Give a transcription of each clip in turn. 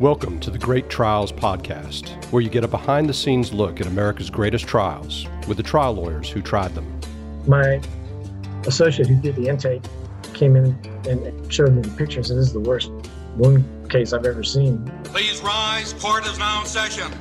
Welcome to the Great Trials Podcast, where you get a behind the scenes look at America's greatest trials with the trial lawyers who tried them. My associate who did the intake came in and showed me the pictures, and this is the worst wound case I've ever seen. Please rise. Court is now in session.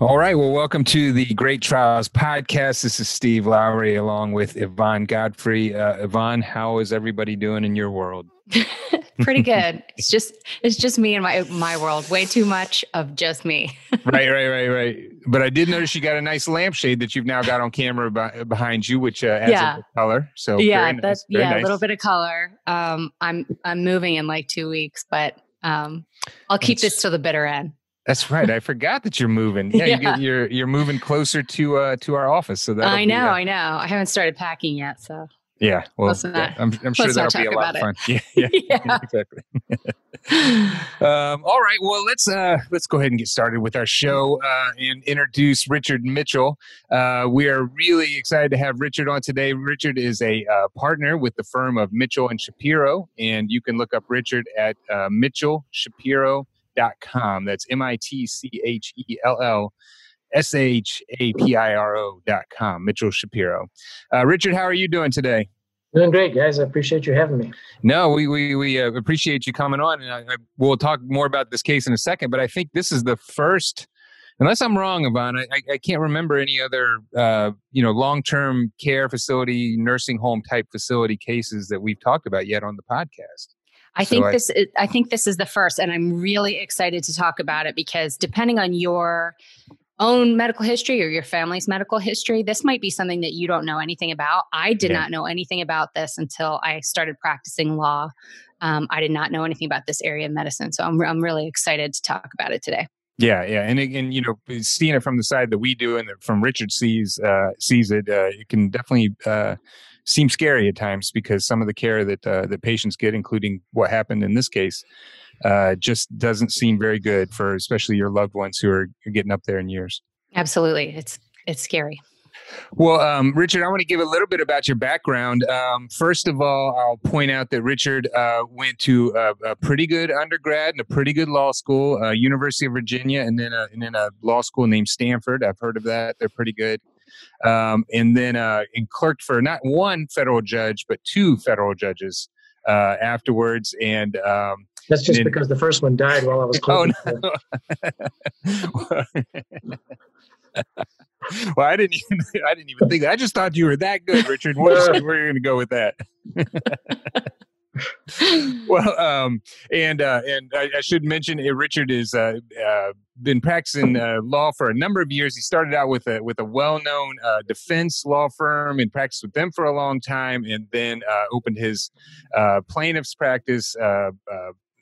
All right. Well, welcome to the Great Trials podcast. This is Steve Lowry along with Yvonne Godfrey. Uh, Yvonne, how is everybody doing in your world? Pretty good. It's just it's just me and my my world. Way too much of just me. right, right, right, right. But I did notice you got a nice lampshade that you've now got on camera by, behind you, which uh, adds Yeah. a bit of color. So yeah, nice, that's yeah, nice. a little bit of color. Um, I'm I'm moving in like two weeks, but um, I'll keep That's- this till the bitter end. That's right. I forgot that you're moving. Yeah, You get, you're you're moving closer to uh to our office. So that I know, I know. I haven't started packing yet, so yeah. Well, yeah, I'm, I'm sure that'll be a lot of fun. Yeah, yeah, Yeah. exactly. um, all right. Well, let's uh, let's go ahead and get started with our show uh, and introduce Richard Mitchell. Uh, we are really excited to have Richard on today. Richard is a uh, partner with the firm of Mitchell and Shapiro, and you can look up Richard at uh, mitchellshapiro.com. That's M I T C H E L L. S H A P I R O dot com, Mitchell Shapiro. Uh, Richard, how are you doing today? Doing great, guys. I appreciate you having me. No, we we we uh, appreciate you coming on, and I, I, we'll talk more about this case in a second. But I think this is the first, unless I'm wrong, Yvonne, I, I- I can't remember any other uh, you know long term care facility, nursing home type facility cases that we've talked about yet on the podcast. I So think I- this is, I think this is the first, and I'm really excited to talk about it because depending on your own medical history or your family's medical history, this might be something that you don't know anything about. I did Yeah. not know anything about this until I started practicing law. Um, I did not know anything about this area of medicine, so I'm I'm really excited to talk about it today. Yeah, yeah, and and you know, seeing it from the side that we do, and that from Richard sees uh, sees it, uh, it can definitely uh, seem scary at times because some of the care that uh, that patients get, including what happened in this case, uh, just doesn't seem very good for especially your loved ones who are getting up there in years. Absolutely, it's it's scary. Well, um, Richard, I want to give a little bit about your background. Um, first of all, I'll point out that Richard uh, went to a, a pretty good undergrad and a pretty good law school, uh, University of Virginia, and then a, and then a law school named Stanford. I've heard of that; they're pretty good. Um, and then uh, and clerked for not one federal judge but two federal judges uh, afterwards. And um, That's just because the first one died while I was Oh, no. well, I didn't even I didn't even think that. I just thought you were that good, Richard. We're, just, we're going to go with that. well, um, and uh, and I, I should mention uh, Richard has uh, uh, been practicing uh, law for a number of years. He started out with a with a well known uh, defense law firm and practiced with them for a long time, and then uh, opened his uh, plaintiff's practice.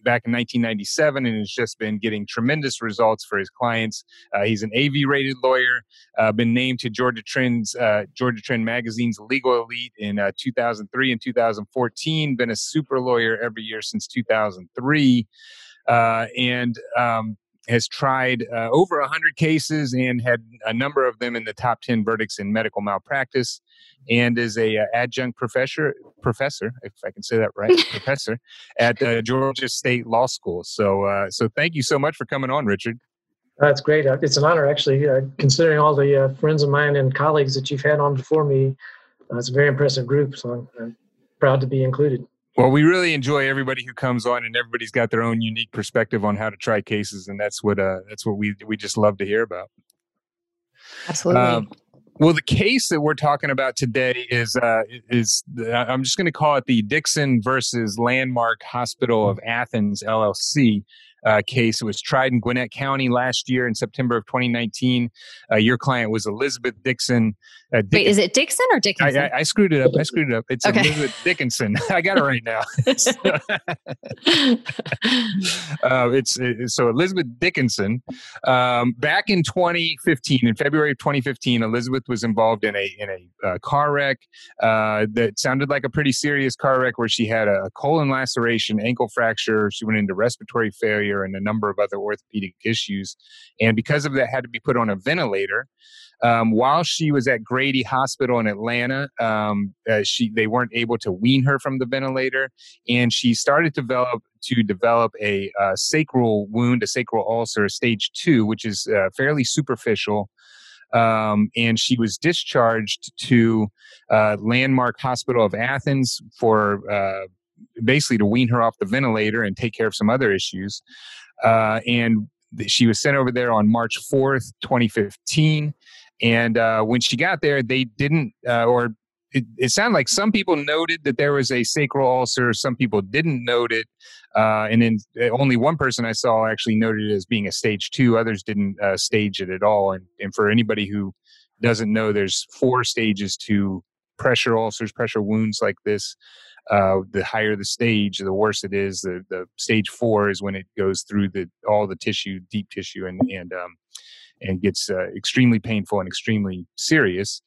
Back in 1997, and has just been getting tremendous results for his clients. Uh, he's an AV-rated lawyer, uh, been named to Georgia Trend's uh, Georgia Trend magazine's Legal Elite in uh, 2003 and 2014. Been a super lawyer every year since 2003, uh, and um, has tried uh, over 100 cases and had a number of them in the top 10 verdicts in medical malpractice. And is a uh, adjunct professor, professor, if I can say that right, professor at uh, Georgia State Law School. So, uh, so thank you so much for coming on, Richard. That's great. Uh, It's an honor, actually, uh, considering all the uh, friends of mine and colleagues that you've had on before me. Uh, it's a very impressive group, so I'm, I'm proud to be included. Well, we really enjoy everybody who comes on, and everybody's got their own unique perspective on how to try cases, and that's what uh, that's what we we just love to hear about. Absolutely. Um, well, the case that we're talking about today is uh, is the, I'm just going to call it the Dixon versus Landmark Hospital of Athens LLC uh, case. It was tried in Gwinnett County last year in September of 2019. Uh, your client was Elizabeth Dixon. Uh, Dick- Wait, is it Dixon or I, Dickinson? I, I screwed it up. I screwed it up. It's Okay. Elizabeth Dickinson. I got it right now. uh, it's, it's so Elizabeth Dickinson. Um, back in 2015, in February of 2015, Elizabeth was involved in a in a uh, car wreck uh, that sounded like a pretty serious car wreck, where she had a colon laceration, ankle fracture. She went into respiratory failure. Failure and a number of other orthopedic issues. And because of that, had to be put on a ventilator. Um, while she was at Grady Hospital in Atlanta, um, uh, she they weren't able to wean her from the ventilator, and she started to develop to develop a uh, sacral wound, a sacral ulcer, stage two, which is uh, fairly superficial. Um, and she was discharged to uh, Landmark Hospital of Athens for uh, basically to wean her off the ventilator and take care of some other issues. Uh, and she was sent over there on March 4th, 2015. And uh, when she got there, they didn't, uh, or it, it, sounded like some people noted that there was a sacral ulcer, some people didn't note it. Uh, and then uh, only one person I saw actually noted it as being a stage two. Others didn't uh, stage it at all. And, and for anybody who doesn't know, there's four stages to pressure ulcers, pressure wounds like this. Uh, the higher the stage, the worse it is. The the stage four is when it goes through the all the tissue, deep tissue, and and um, and gets uh, extremely painful and extremely serious.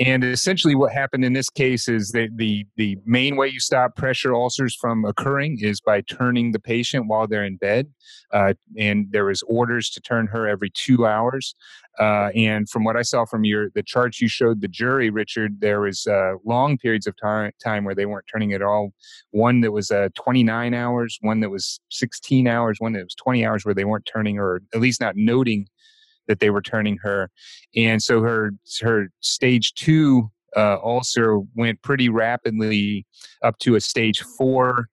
And essentially, what happened in this case is that the the main way you stop pressure ulcers from occurring is by turning the patient while they're in bed. Uh, and there was orders to turn her every two hours. Uh, and from what I saw from your the charts you showed the jury, Richard, there was uh, long periods of time time where they weren't turning at all. One that was uh, 29 hours, one that was 16 hours, one that was 20 hours where they weren't turning, or at least not noting that they were turning her, and so her her stage two uh, ulcer went pretty rapidly up to a stage four,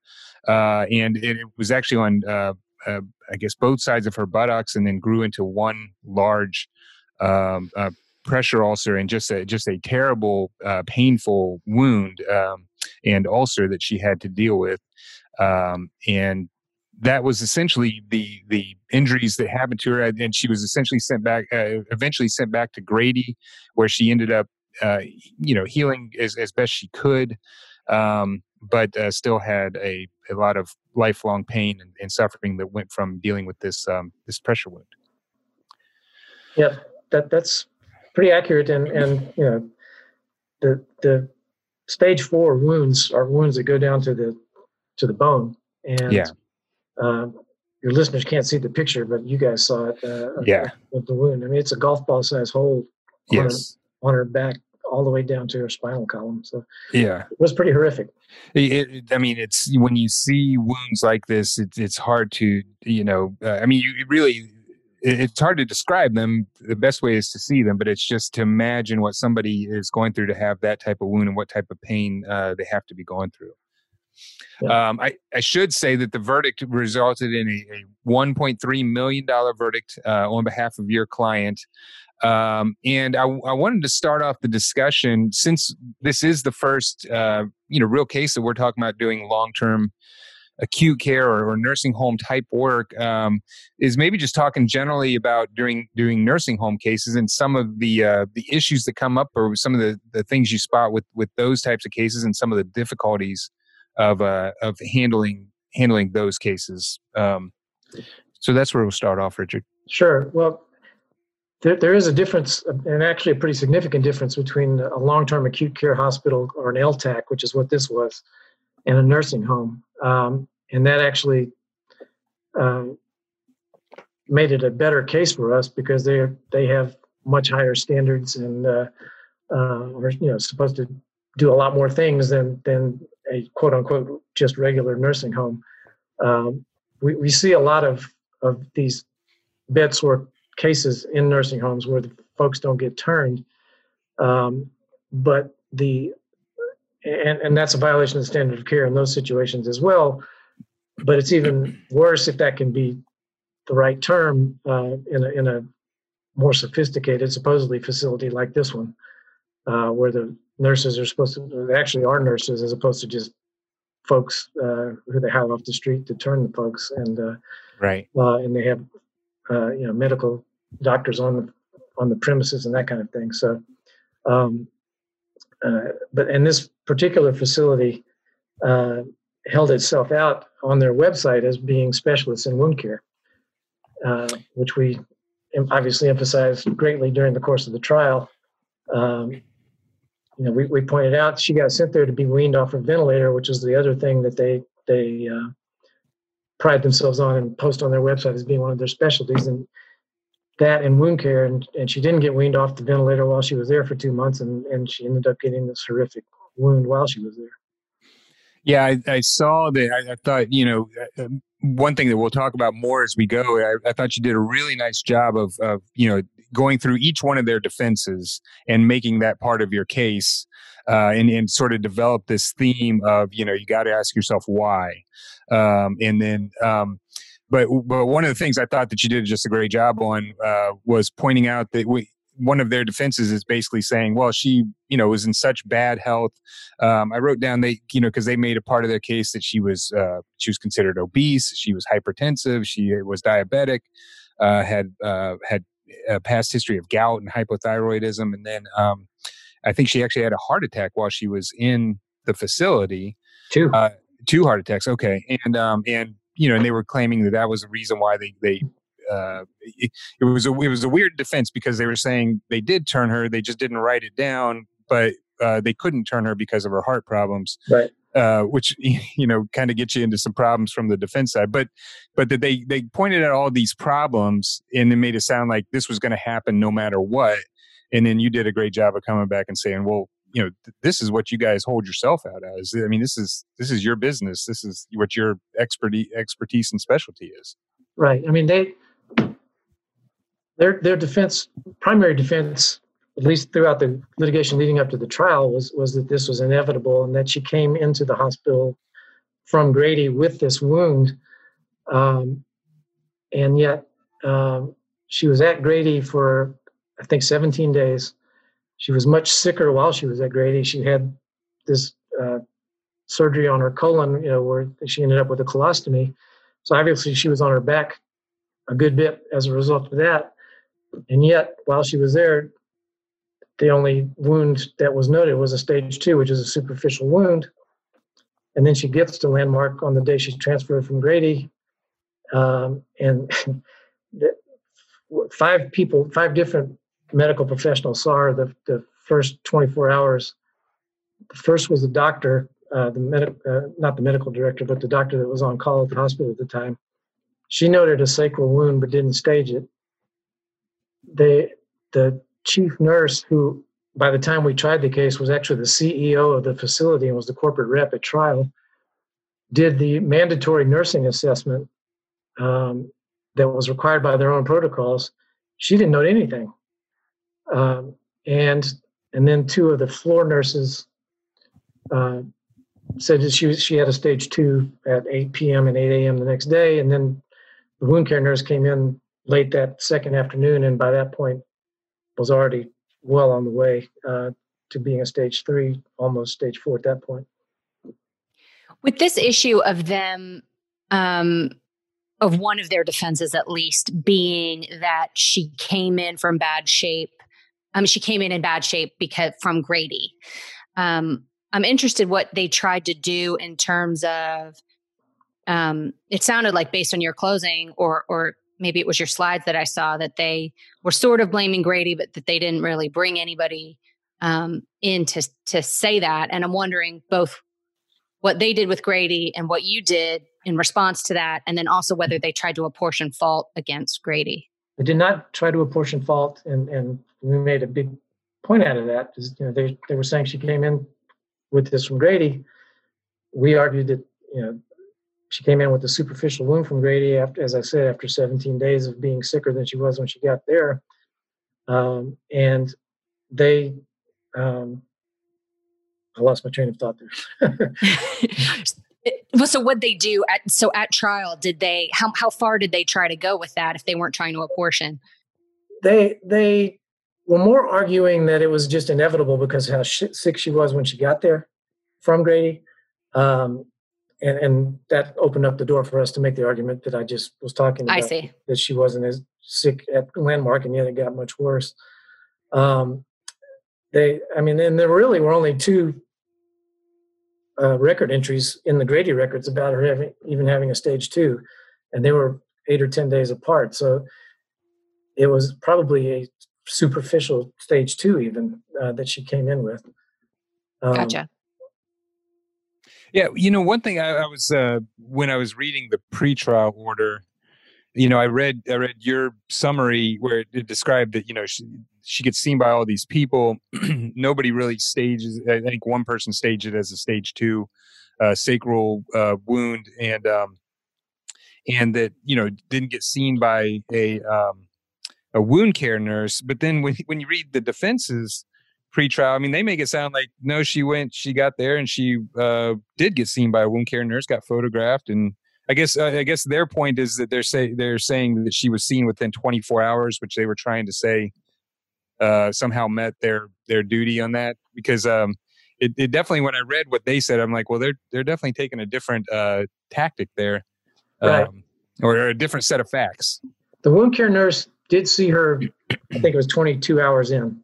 uh, and it, was actually on uh, uh, I guess both sides of her buttocks, and then grew into one large um, uh, pressure ulcer and just a just a terrible, uh, painful wound um, and ulcer that she had to deal with. Um, and that was essentially the the injuries that happened to her, and she was essentially sent back, uh, eventually sent back to Grady, where she ended up, uh, you know, healing as as best she could, um, but uh, still had a a lot of lifelong pain and, and suffering that went from dealing with this um, this pressure wound. Yeah, that that's pretty accurate, and and you know, the the stage four wounds are wounds that go down to the to the bone, and yeah uh, your listeners can't see the picture, but you guys saw it. Uh, yeah. With the wound. I mean, it's a golf ball size hole on, yes. her, on her back all the way down to her spinal column. So yeah, it was pretty horrific. It, it, I mean, it's when you see wounds like this, it's it's hard to you know. Uh, I mean, you really it's hard to describe them. The best way is to see them, but it's just to imagine what somebody is going through to have that type of wound and what type of pain uh, they have to be going through. Um, I, I should say that the verdict resulted in a, a $1.3 million verdict uh, on behalf of your client. Um, and I, I, wanted to start off the discussion since this is the first, uh, you know, real case that we're talking about doing long-term acute care or, or nursing home type work. Um, is maybe just talking generally about doing doing nursing home cases and some of the uh, the issues that come up or some of the the things you spot with with those types of cases and some of the difficulties of uh, of handling handling those cases. Um, so that's where we'll start off, Richard. Sure. Well, there, there is a difference, and actually a pretty significant difference between a long-term acute care hospital or an LTAC, which is what this was, and a nursing home. Um, and that actually um, made it a better case for us because they they have much higher standards and uh, uh, are you know supposed to do a lot more things than than a quote unquote just regular nursing home. Um, we, we see a lot of, of these bed sore cases in nursing homes where the folks don't get turned. Um, but the and, and that's a violation of the standard of care in those situations as well. But it's even worse if that can be the right term uh, in, a, in a more sophisticated, supposedly facility like this one, uh, where the nurses are supposed to they actually are nurses as opposed to just folks uh, who they hire off the street to turn the folks. And uh, right. uh, and they have uh, you know medical doctors on the on the premises and that kind of thing. So um, uh, but in this particular facility uh, held itself out on their website as being specialists in wound care which we obviously emphasized greatly during the course of the trial um, you know, we, we pointed out she got sent there to be weaned off a ventilator, which is the other thing that they they uh, pride themselves on and post on their website as being one of their specialties. And that and wound care. And, and she didn't get weaned off the ventilator while she was there for two months. And, and she ended up getting this horrific wound while she was there. Yeah, I, I saw that. I, I, thought, you know, uh, um, one thing that we'll talk about more as we go. I, I, thought you did a really nice job of, of, you know, going through each one of their defenses and making that part of your case, uh, and and sort of develop this theme of, you know, you got to ask yourself why, um, and then. Um, but but one of the things I thought that you did just a great job on uh, was pointing out that we one of their defenses is basically saying, well, she, you know, was in such bad health. Um, I wrote down they, you know, because they made a part of their case that she was uh, she was considered obese, she was hypertensive, she was diabetic, uh, had uh, had a past history of gout and hypothyroidism, and then um, I think she actually had a heart attack while she was in the facility. Two, uh, two heart attacks. Okay, and um, and you know, and they were claiming that that was the reason why they they uh, it, it, was a it was a weird defense because they were saying they did turn her, they just didn't write it down, but uh, they couldn't turn her because of her heart problems. Right. Uh, which you know kind of gets you into some problems from the defense side, but but that they they pointed out all these problems and it made it sound like this was going to happen no matter what, and then you did a great job of coming back and saying, well, you know, th- this is what you guys hold yourself out as. I mean, this is this is your business. This is what your expertise expertise and specialty is. Right. I mean, they their their defense, primary defense, at least throughout the litigation leading up to the trial, was was that this was inevitable and that she came into the hospital from Grady with this wound, um, and yet um, she was at Grady for I think 17 days. She was much sicker while she was at Grady. She had this uh, surgery on her colon, you know, where she ended up with a colostomy. So obviously she was on her back a good bit as a result of that. And yet, while she was there, the only wound that was noted was a stage two, which is a superficial wound. And then she gets to Landmark on the day she's transferred from Grady. Um, and the, five people, five different medical professionals saw her the, the first 24 hours. The first was the doctor, uh, the medic, uh, not the medical director, but the doctor that was on call at the hospital at the time. She noted a sacral wound but didn't stage it they the chief nurse who by the time we tried the case was actually the ceo of the facility and was the corporate rep at trial did the mandatory nursing assessment um, that was required by their own protocols she didn't know anything um, and and then two of the floor nurses uh, said that she she had a stage two at 8 p.m. and 8 a.m. the next day, and then the wound care nurse came in late that second afternoon, and by that point was already well on the way uh, to being a stage three, almost stage four at that point. With this issue of them, um, of one of their defenses at least being that she came in from bad shape. Um, she came in in bad shape because from Grady. Um, I'm interested what they tried to do in terms of. Um, it sounded like based on your closing or or maybe it was your slides that I saw that they were sort of blaming Grady, but that they didn't really bring anybody um, in to to say that. And I'm wondering both what they did with Grady and what you did in response to that, and then also whether they tried to apportion fault against Grady. They did not try to apportion fault, and and we made a big point out of that. Because you know they they were saying she came in with this from Grady. We argued that you know she came in with a superficial wound from Grady after, as I said, after 17 days of being sicker than she was when she got there. Um, and they, um, I lost my train of thought there. well, so what they do at so at trial? Did they how how far did they try to go with that if they weren't trying to apportion? They they were more arguing that it was just inevitable because how sick she was when she got there from Grady. Um, and and that opened up the door for us to make the argument that I just was talking about. I see that she wasn't as sick at landmark, and yet it got much worse. Um, they, I mean, and there really were only two uh, record entries in the Grady records about her having even having a stage two, and they were eight or ten days apart. So it was probably a superficial stage two, even uh, that she came in with. Um, gotcha. Yeah, you know, one thing I, I was uh, when I was reading the pretrial order, you know, I read I read your summary where it described that you know she she gets seen by all these people. Nobody really stages. I think one person staged it as a stage two uh, sacral uh, wound, and um, and that you know didn't get seen by a um, a wound care nurse. But then when when you read the defenses pre-trial. I mean, they make it sound like no, she went, she got there, and she uh, did get seen by a wound care nurse, got photographed, and I guess uh, I guess their point is that they're say they're saying that she was seen within 24 hours, which they were trying to say uh, somehow met their their duty on that because um, it, it, definitely when I read what they said, I'm like, well, they're they're definitely taking a different uh, tactic there, right. Um, or a different set of facts. The wound care nurse did see her. I think it was 22 hours in.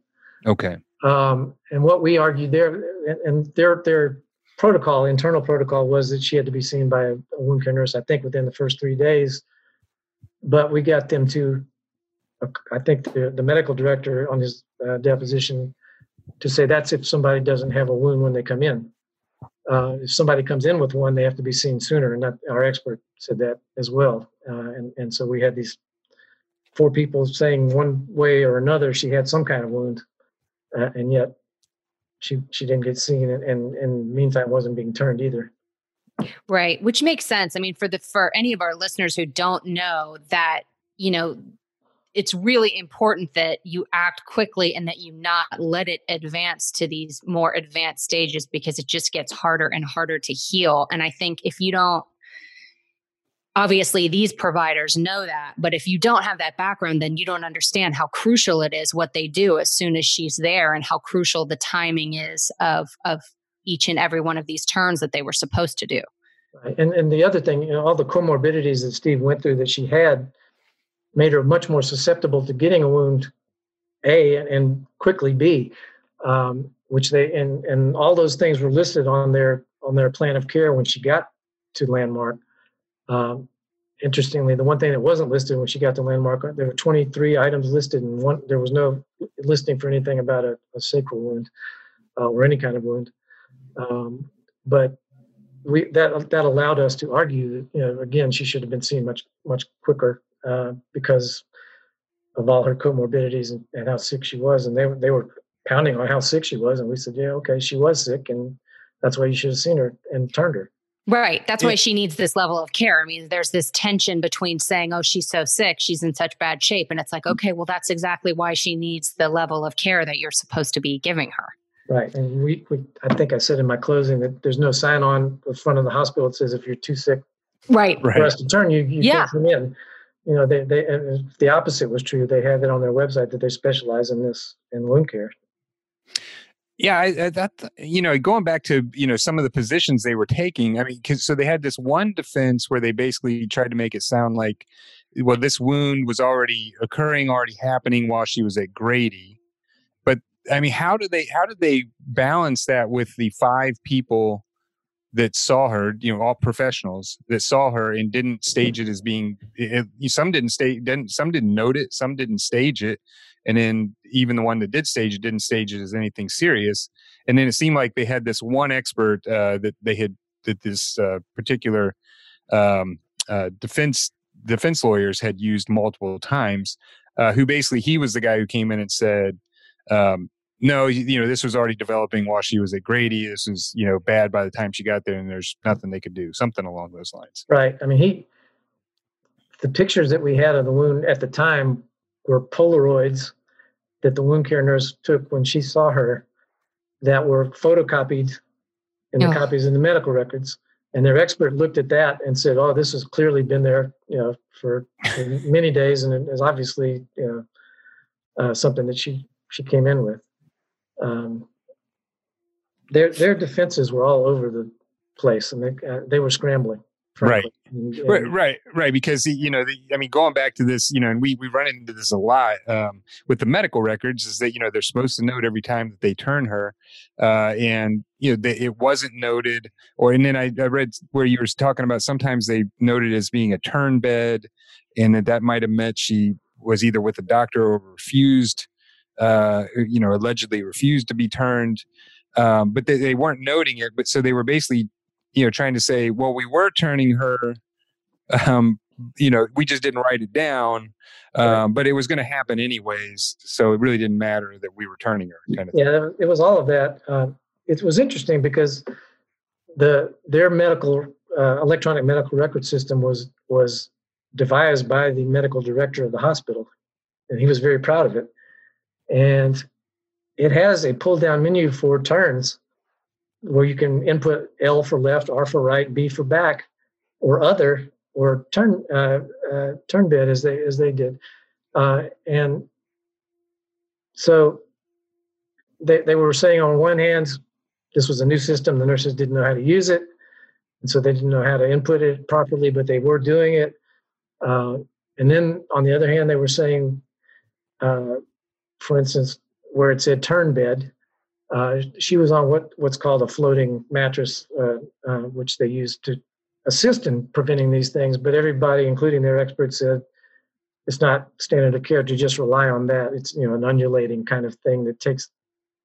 Okay. Um, and what we argued there, and their their protocol, internal protocol, was that she had to be seen by a, wound care nurse. I think within the first three days. But we got them to, uh, I think the, the medical director on his uh, deposition, to say that's if somebody doesn't have a wound when they come in. Uh, if somebody comes in with one, they have to be seen sooner, and that, our expert said that as well. Uh, and and so we had these four people saying one way or another she had some kind of wound uh, and yet she she didn't get seen, and, and and meantime wasn't being turned either. Right, which makes sense. I mean, for the for any of our listeners who don't know that, you know, it's really important that you act quickly and that you not let it advance to these more advanced stages because it just gets harder and harder to heal. And I think if you don't obviously these providers know that but if you don't have that background then you don't understand how crucial it is what they do as soon as she's there and how crucial the timing is of of each and every one of these turns that they were supposed to do right. and and the other thing you know all the comorbidities that steve went through that she had made her much more susceptible to getting a wound a and quickly b um, which they and and all those things were listed on their on their plan of care when she got to landmark um, interestingly, the one thing that wasn't listed when she got the landmark, there were 23 items listed, and one there was no listing for anything about a, a sacral wound uh, or any kind of wound. Um, but we that that allowed us to argue that you know again she should have been seen much much quicker uh, because of all her comorbidities and, and how sick she was, and they they were pounding on how sick she was, and we said, yeah, okay, she was sick, and that's why you should have seen her and turned her. Right. That's why she needs this level of care. I mean, there's this tension between saying, oh, she's so sick, she's in such bad shape. And it's like, mm-hmm. okay, well, that's exactly why she needs the level of care that you're supposed to be giving her. Right. And we, we I think I said in my closing that there's no sign on the front of the hospital that says if you're too sick right. for us to turn you, you yeah. can't come in. You know, they, they, the opposite was true. They have it on their website that they specialize in this in wound care. Yeah, I, I, that you know, going back to you know some of the positions they were taking. I mean, cause, so they had this one defense where they basically tried to make it sound like, well, this wound was already occurring, already happening while she was at Grady. But I mean, how did they how did they balance that with the five people that saw her, you know, all professionals that saw her and didn't stage it as being. It, some didn't stage, didn't some didn't note it, some didn't stage it, and then even the one that did stage it didn't stage it as anything serious. And then it seemed like they had this one expert uh, that they had that this uh, particular um, uh, defense defense lawyers had used multiple times, uh, who basically he was the guy who came in and said. Um, no, you know, this was already developing while she was at Grady. This was, you know, bad by the time she got there, and there's nothing they could do. Something along those lines. Right. I mean, he, the pictures that we had of the wound at the time were Polaroids that the wound care nurse took when she saw her that were photocopied in the oh. copies in the medical records. And their expert looked at that and said, "Oh, this has clearly been there, you know, for, for many days, and it is obviously, you know, uh, something that she she came in with." um, their their defenses were all over the place, and they uh, they were scrambling. Right. And, and, right, right, right. Because you know, the, I mean, going back to this, you know, and we we run into this a lot um, with the medical records, is that you know they're supposed to note every time that they turn her, uh, and you know they, it wasn't noted, or and then I, I read where you were talking about sometimes they noted as being a turn bed, and that that might have meant she was either with a doctor or refused uh, you know, allegedly refused to be turned. Um, but they, they weren't noting it. But so they were basically you know, trying to say, well, we were turning her, um, you know, we just didn't write it down, um, but it was going to happen anyways. So it really didn't matter that we were turning her. Kind of. Thing. Yeah, it was all of that. Uh, it was interesting because the their medical uh, electronic medical record system was was devised by the medical director of the hospital, and he was very proud of it. And it has a pull down menu for turns where you can input L for left, R for right, B for back, or other, or turn uh, uh, turn bed as they as they did, uh, and so they they were saying on one hand this was a new system, the nurses didn't know how to use it, and so they didn't know how to input it properly, but they were doing it. Uh, and then on the other hand, they were saying, uh, for instance, where it said turn bed, uh, she was on what what's called a floating mattress, uh, uh, which they use to assist in preventing these things. But everybody, including their experts, said it's not standard of care to just rely on that. It's you know an undulating kind of thing that takes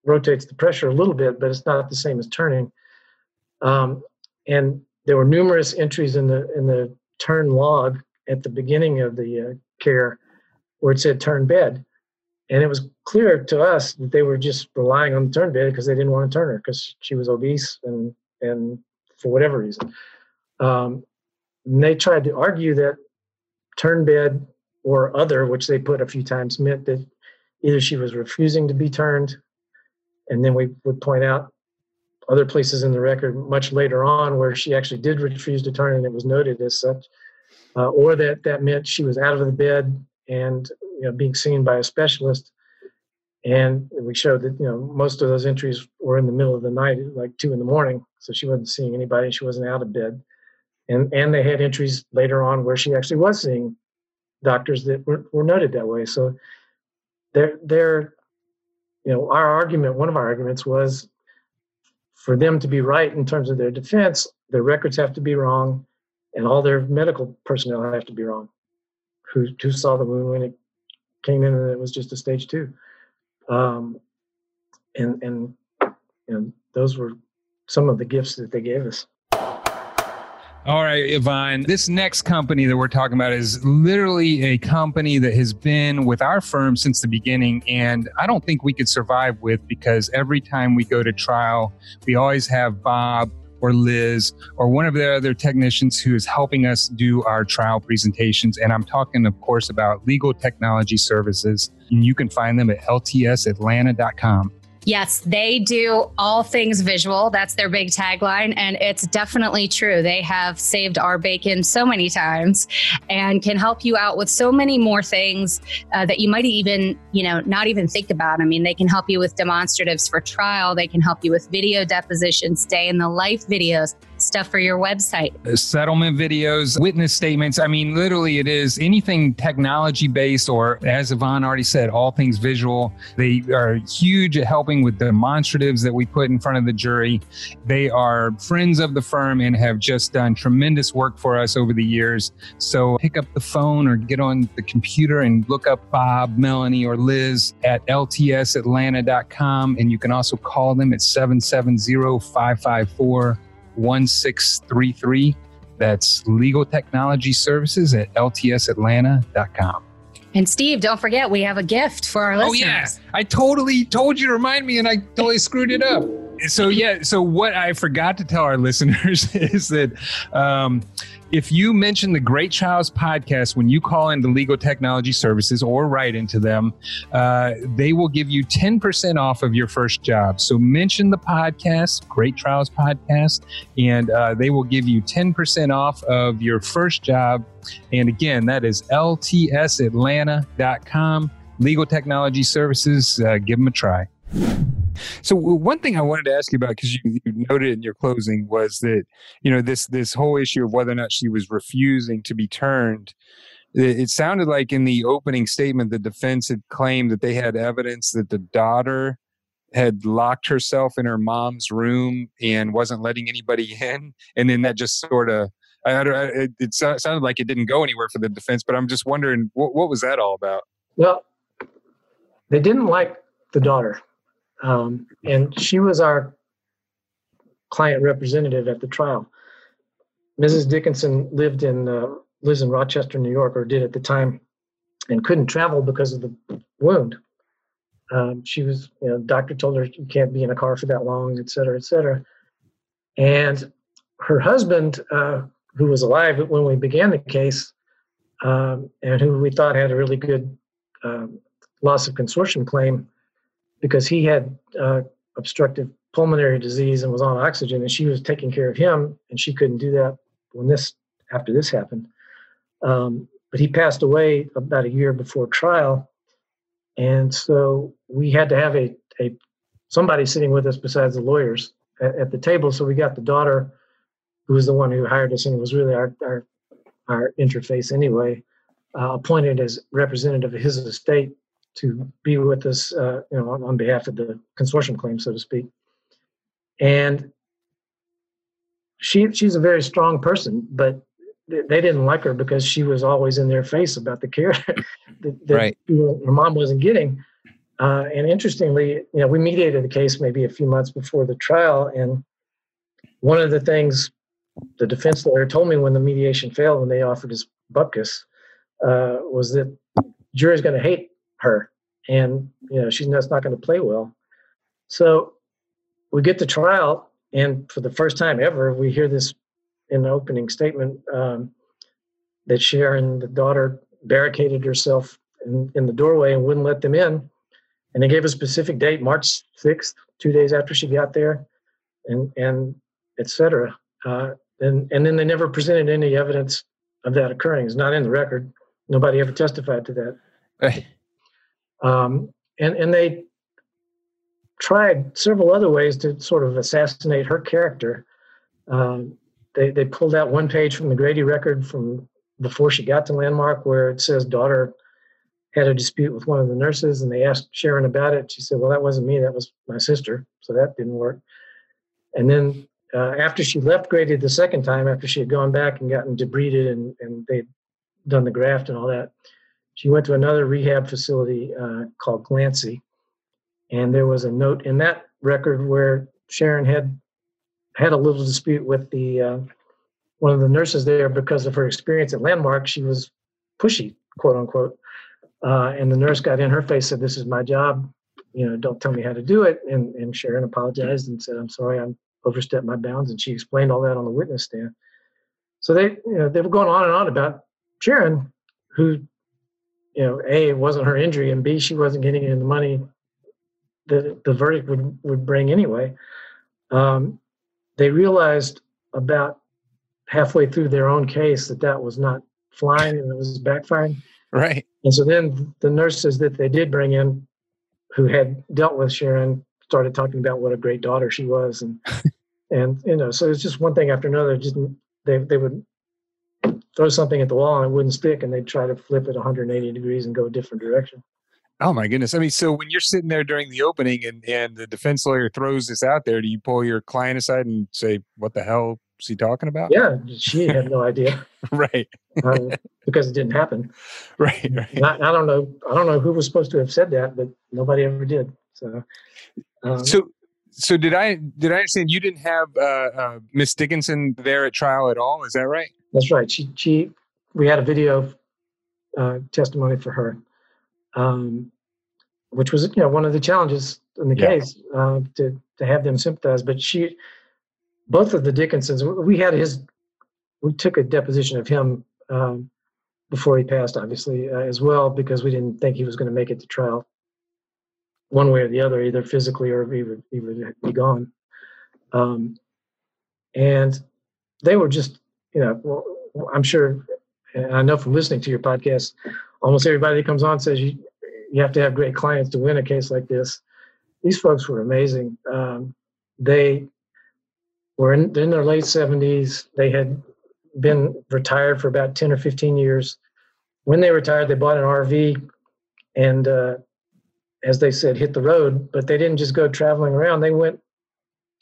rotates the pressure a little bit, but it's not the same as turning. Um, and there were numerous entries in the in the turn log at the beginning of the uh, care where it said turn bed and it was clear to us that they were just relying on the turn bed because they didn't want to turn her because she was obese and and for whatever reason. Um, and they tried to argue that turn bed or other, which they put a few times, meant that either she was refusing to be turned, and then we would point out other places in the record much later on where she actually did refuse to turn and it was noted as such, uh, or that that meant she was out of the bed and you know, being seen by a specialist. And we showed that you know most of those entries were in the middle of the night, like two in the morning. So she wasn't seeing anybody. She wasn't out of bed. And and they had entries later on where she actually was seeing doctors that were, were noted that way. So they're they're you know our argument one of our arguments was for them to be right in terms of their defense their records have to be wrong and all their medical personnel have to be wrong who who saw the wound when it came in and it was just a stage two. Um, and and you know, those were some of the gifts that they gave us. All right, Yvonne. This next company that we're talking about is literally a company that has been with our firm since the beginning. And I don't think we could survive with because every time we go to trial, we always have Bob or Liz or one of the other technicians who is helping us do our trial presentations. And I'm talking, of course, about legal technology services. And you can find them at ltsatlanta.com. Yes, they do all things visual. That's their big tagline. And it's definitely true. They have saved our bacon so many times and can help you out with so many more things uh, that you might even, you know, not even think about. I mean, they can help you with demonstratives for trial, they can help you with video depositions, day in the life videos stuff for your website. Uh, settlement videos, witness statements. I mean, literally, it is anything technology based, or as Yvonne already said, all things visual. They are huge at helping with demonstratives that we put in front of the jury. They are friends of the firm and have just done tremendous work for us over the years. So pick up the phone or get on the computer and look up Bob, Melanie, or Liz at ltsatlanta.com. And you can also call them at 770 554 1633. That's Legal Technology Services at ltsatlanta.com. And Steve, don't forget, we have a gift for our listeners. Oh, yeah. I totally told you to remind me and I totally screwed it up. So, yeah. So, what I forgot to tell our listeners is that um, if you mention the Great Trials podcast when you call into Legal Technology Services or write into them, uh, they will give you 10% off of your first job. So mention the podcast, Great Trials Podcast, and uh, they will give you 10% off of your first job. And again, that is ltsatlanta.com. Legal Technology Services, uh, give them a try. So one thing I wanted to ask you about because you, you, noted in your closing was that you know this this whole issue of whether or not she was refusing to be turned. It, it sounded like in the opening statement, the defense had claimed that they had evidence that the daughter had locked herself in her mom's room and wasn't letting anybody in, and then that just sort of. I, I, it, it sounded like it didn't go anywhere for the defense, but I'm just wondering what, what was that all about? Well, they didn't like the daughter um, and she was our client representative at the trial. Mrs. Dickinson lived in uh, lives in Rochester, New York, or did at the time, and couldn't travel because of the wound. Um, she was, you know, doctor told her you can't be in a car for that long, et cetera, et cetera. And her husband, uh, who was alive when we began the case, um, and who we thought had a really good um, loss of consortium claim because he had uh, obstructive pulmonary disease and was on oxygen, and she was taking care of him, and she couldn't do that when this after this happened. Um, but he passed away about a year before trial, and so we had to have a, a somebody sitting with us besides the lawyers at, at the table. So we got the daughter, who was the one who hired us and was really our our, our interface anyway, uh, appointed as representative of his estate to be with us, uh, you know, on, on behalf of the consortium claim, so to speak. And she she's a very strong person, but they didn't like her because she was always in their face about the care that, that right. her mom wasn't getting. Uh, and interestingly, you know, we mediated the case maybe a few months before the trial, and one of the things the defense lawyer told me when the mediation failed, when they offered us bupkis, uh, was that jury's going to hate her, and you know she's not, not going to play well. So we get to trial, and for the first time ever, we hear this in the opening statement um, that Sharon, the daughter, barricaded herself in, in the doorway and wouldn't let them in. And they gave a specific date, March 6th, two days after she got there, and and etc. Uh, and and then they never presented any evidence of that occurring. It's not in the record. Nobody ever testified to that. Right. Um, and and they tried several other ways to sort of assassinate her character. Um, they they pulled out one page from the Grady record from before she got to Landmark where it says daughter had a dispute with one of the nurses and they asked Sharon about it. She said, "Well, that wasn't me. That was my sister." So that didn't work. And then uh, after she left Grady the second time, after she had gone back and gotten debrided and and they'd done the graft and all that, she went to another rehab facility uh, called Glancy, and there was a note in that record where Sharon had had a little dispute with the uh, one of the nurses there because of her experience at Landmark. She was pushy, quote unquote, uh, and the nurse got in her face, said, "This is my job. You know, don't tell me how to do it." And and Sharon apologized and said, "I'm sorry, I'm overstepped my bounds." And she explained all that on the witness stand. So they, you know, they were going on and on about Sharon, who, you know, a it wasn't her injury, and b she wasn't getting any the money that the verdict would would bring anyway. Um, they realized about halfway through their own case that that was not flying and it was backfiring. Right. And so then the nurses that they did bring in, who had dealt with Sharon, started talking about what a great daughter she was, and and you know, so it's just one thing after another. Just they they would throw something at the wall and it wouldn't stick, and they'd try to flip it 180 degrees and go a different direction. Oh my goodness! I mean, so when you're sitting there during the opening and and the defense lawyer throws this out there, do you pull your client aside and say, "What the hell is he talking about?" Yeah, she had no idea. right. um, because it didn't happen. Right. right. I, I, don't know. I don't know who was supposed to have said that, but nobody ever did. So. Um, so. So did I did I understand you didn't have uh, uh, Miss Dickinson there at trial at all? Is that right? That's right. She she we had a video uh, testimony for her um, which was you know one of the challenges in the yeah. case uh, to to have them sympathize. But she, both of the Dickinsons, we had his, we took a deposition of him um, before he passed, obviously uh, as well, because we didn't think he was going to make it to trial, one way or the other, either physically or he would he would be gone. Um, and they were just, you know, well, I'm sure, and I know from listening to your podcast, almost everybody that comes on says you you have to have great clients to win a case like this. These folks were amazing. Um, they were in, in their late 70s. They had been retired for about 10 or 15 years. When they retired, they bought an RV and, uh, as they said, hit the road. But they didn't just go traveling around. They went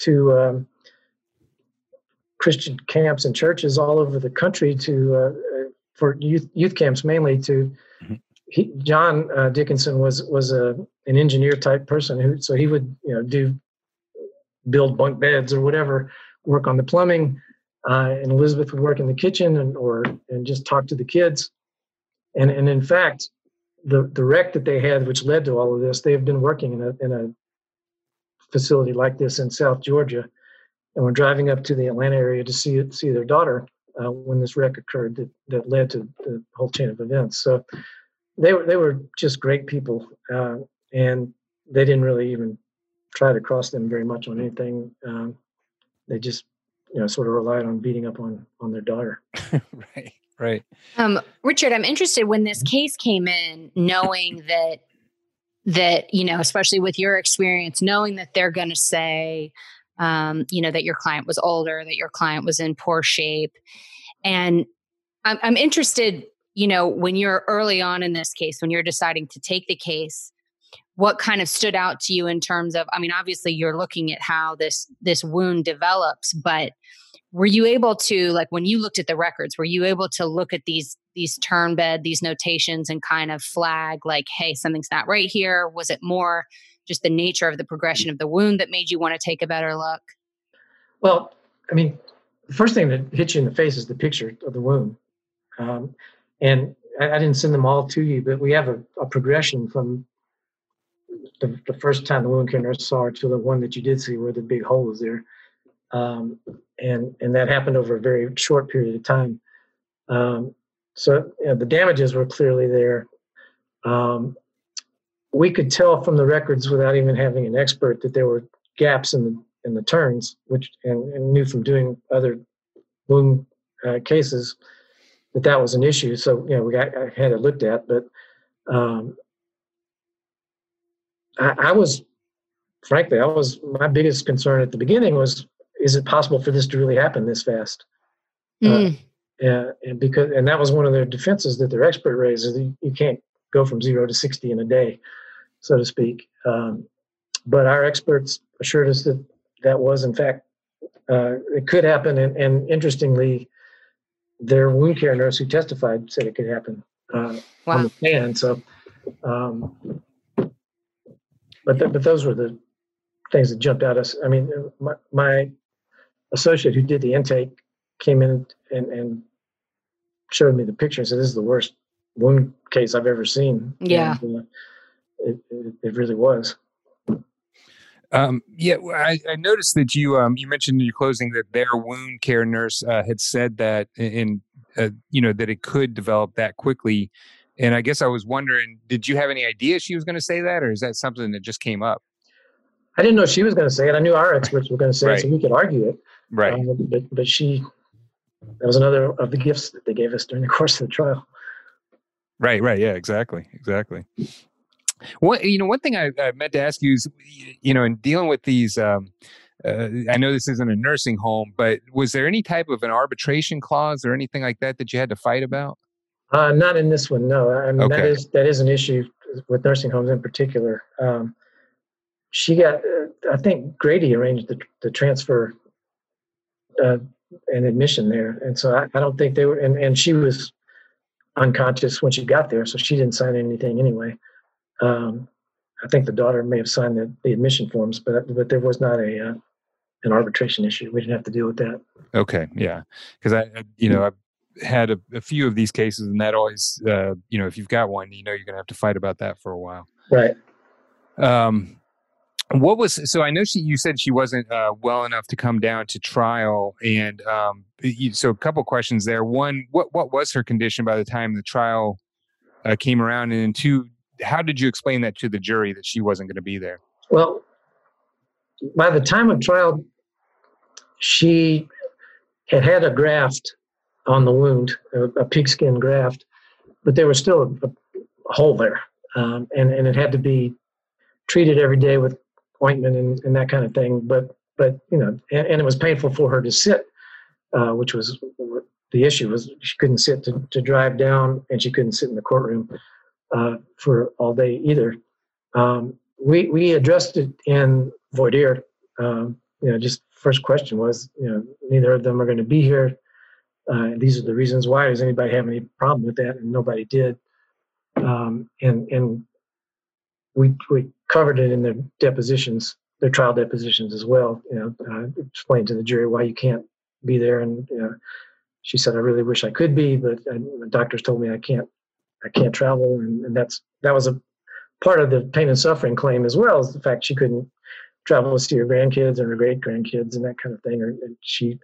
to um, Christian camps and churches all over the country to uh, for youth youth camps mainly to mm-hmm. he, John uh, Dickinson was was a an engineer type person who so he would you know do build bunk beds or whatever work on the plumbing uh, and Elizabeth would work in the kitchen and or and just talk to the kids. And and in fact, the the wreck that they had, which led to all of this, they have been working in a in a facility like this in South Georgia, and were driving up to the Atlanta area to see see their daughter uh, when this wreck occurred that that led to the whole chain of events. So they were they were just great people, uh, and they didn't really even try to cross them very much on anything. Um, they just you know sort of relied on beating up on on their daughter. right, right. Um, Richard, I'm interested when this case came in, knowing that that you know, especially with your experience, knowing that they're going to say, um, you know, that your client was older, that your client was in poor shape, and I'm, I'm interested, you know, when you're early on in this case, when you're deciding to take the case what kind of stood out to you in terms of i mean obviously you're looking at how this this wound develops but were you able to like when you looked at the records were you able to look at these these turn bed these notations and kind of flag like hey something's not right here. Was it more just the nature of the progression of the wound that made you want to take a better look well i mean the first thing that hits you in the face is the picture of the wound um, and I, I, didn't send them all to you but we have a, a progression from the, the first time the wound care nurse saw her to the one that you did see where the big hole was there. Um, and and that happened over a very short period of time. Um, so you know, the damages were clearly there. Um, we could tell from the records without even having an expert that there were gaps in the in the turns, which and, and knew from doing other wound uh, cases that that was an issue. So you know we got I had it looked at, but um, I, I was, frankly, I was my biggest concern at the beginning was, is it possible for this to really happen this fast? Mm. Uh, and, and because and that was one of their defenses that their expert raised is you, you can't go from zero to 60 in a day so to speak um, but our experts assured us that that was in fact uh, it could happen and, and, interestingly their wound care nurse who testified said it could happen uh, wow. on the stand so um, but th- but those were the things that jumped out us. I mean, my, my associate who did the intake came in and, and showed me the picture and said, "This is the worst wound case I've ever seen." Yeah, and, uh, it, it, it really was. Um, yeah, I, I, noticed that you um, you mentioned in your closing that their wound care nurse uh, had said that in uh, you know that it could develop that quickly. And I guess I was wondering, did you have any idea she was going to say that, or is that something that just came up? I didn't know she was going to say it. I knew our experts were going to say right. it, so we could argue it. Right. Um, but but she, that was another of the gifts that they gave us during the course of the trial. Right. Right. Yeah. Exactly. Exactly. What you know, one thing I, I meant to ask you is, you know, in dealing with these. Um, uh, I know this isn't a nursing home, but was there any type of an arbitration clause or anything like that that you had to fight about? Uh, not in this one, no. I mean, okay. that is that is an issue with nursing homes in particular. Um, she got, uh, I think Grady arranged the, the transfer uh, and admission there, and so I, I, don't think they were. And, and she was unconscious when she got there, so she didn't sign anything anyway. Um, I think the daughter may have signed the, the admission forms, but but there was not a uh, an arbitration issue. We didn't have to deal with that. Okay, yeah, because I, you know, I've had a, a, few of these cases, and that always, uh, you know, if you've got one, you know, you're going to have to fight about that for a while. Right. Um, what was so? I know she. You said she wasn't uh, well enough to come down to trial, and um, so a couple questions there. One, what what was her condition by the time the trial uh, came around, and two, how did you explain that to the jury that she wasn't going to be there? Well, by the time of trial, she had had a graft on the wound, a, a pigskin graft, but there was still a, a hole there, um, and and it had to be treated every day with ointment and, and that kind of thing. But but you know, and, and it was painful for her to sit, uh, which was the issue was she couldn't sit to, to drive down, and she couldn't sit in the courtroom uh, for all day either. Um, we we addressed it in voir dire. Um, you know, just first question was, you know, neither of them are going to be here. Uh, these are the reasons why. Does anybody have any problem with that? And nobody did. Um, and and we we covered it in their depositions, their trial depositions as well. You know, uh, explained to the jury why you can't be there. And you know, she said, "I really wish I could be, but I, the doctors told me I can't. I can't travel." And, and that's that was a part of the pain and suffering claim as well as the fact she couldn't travel to see her grandkids and her great grandkids and that kind of thing. Or she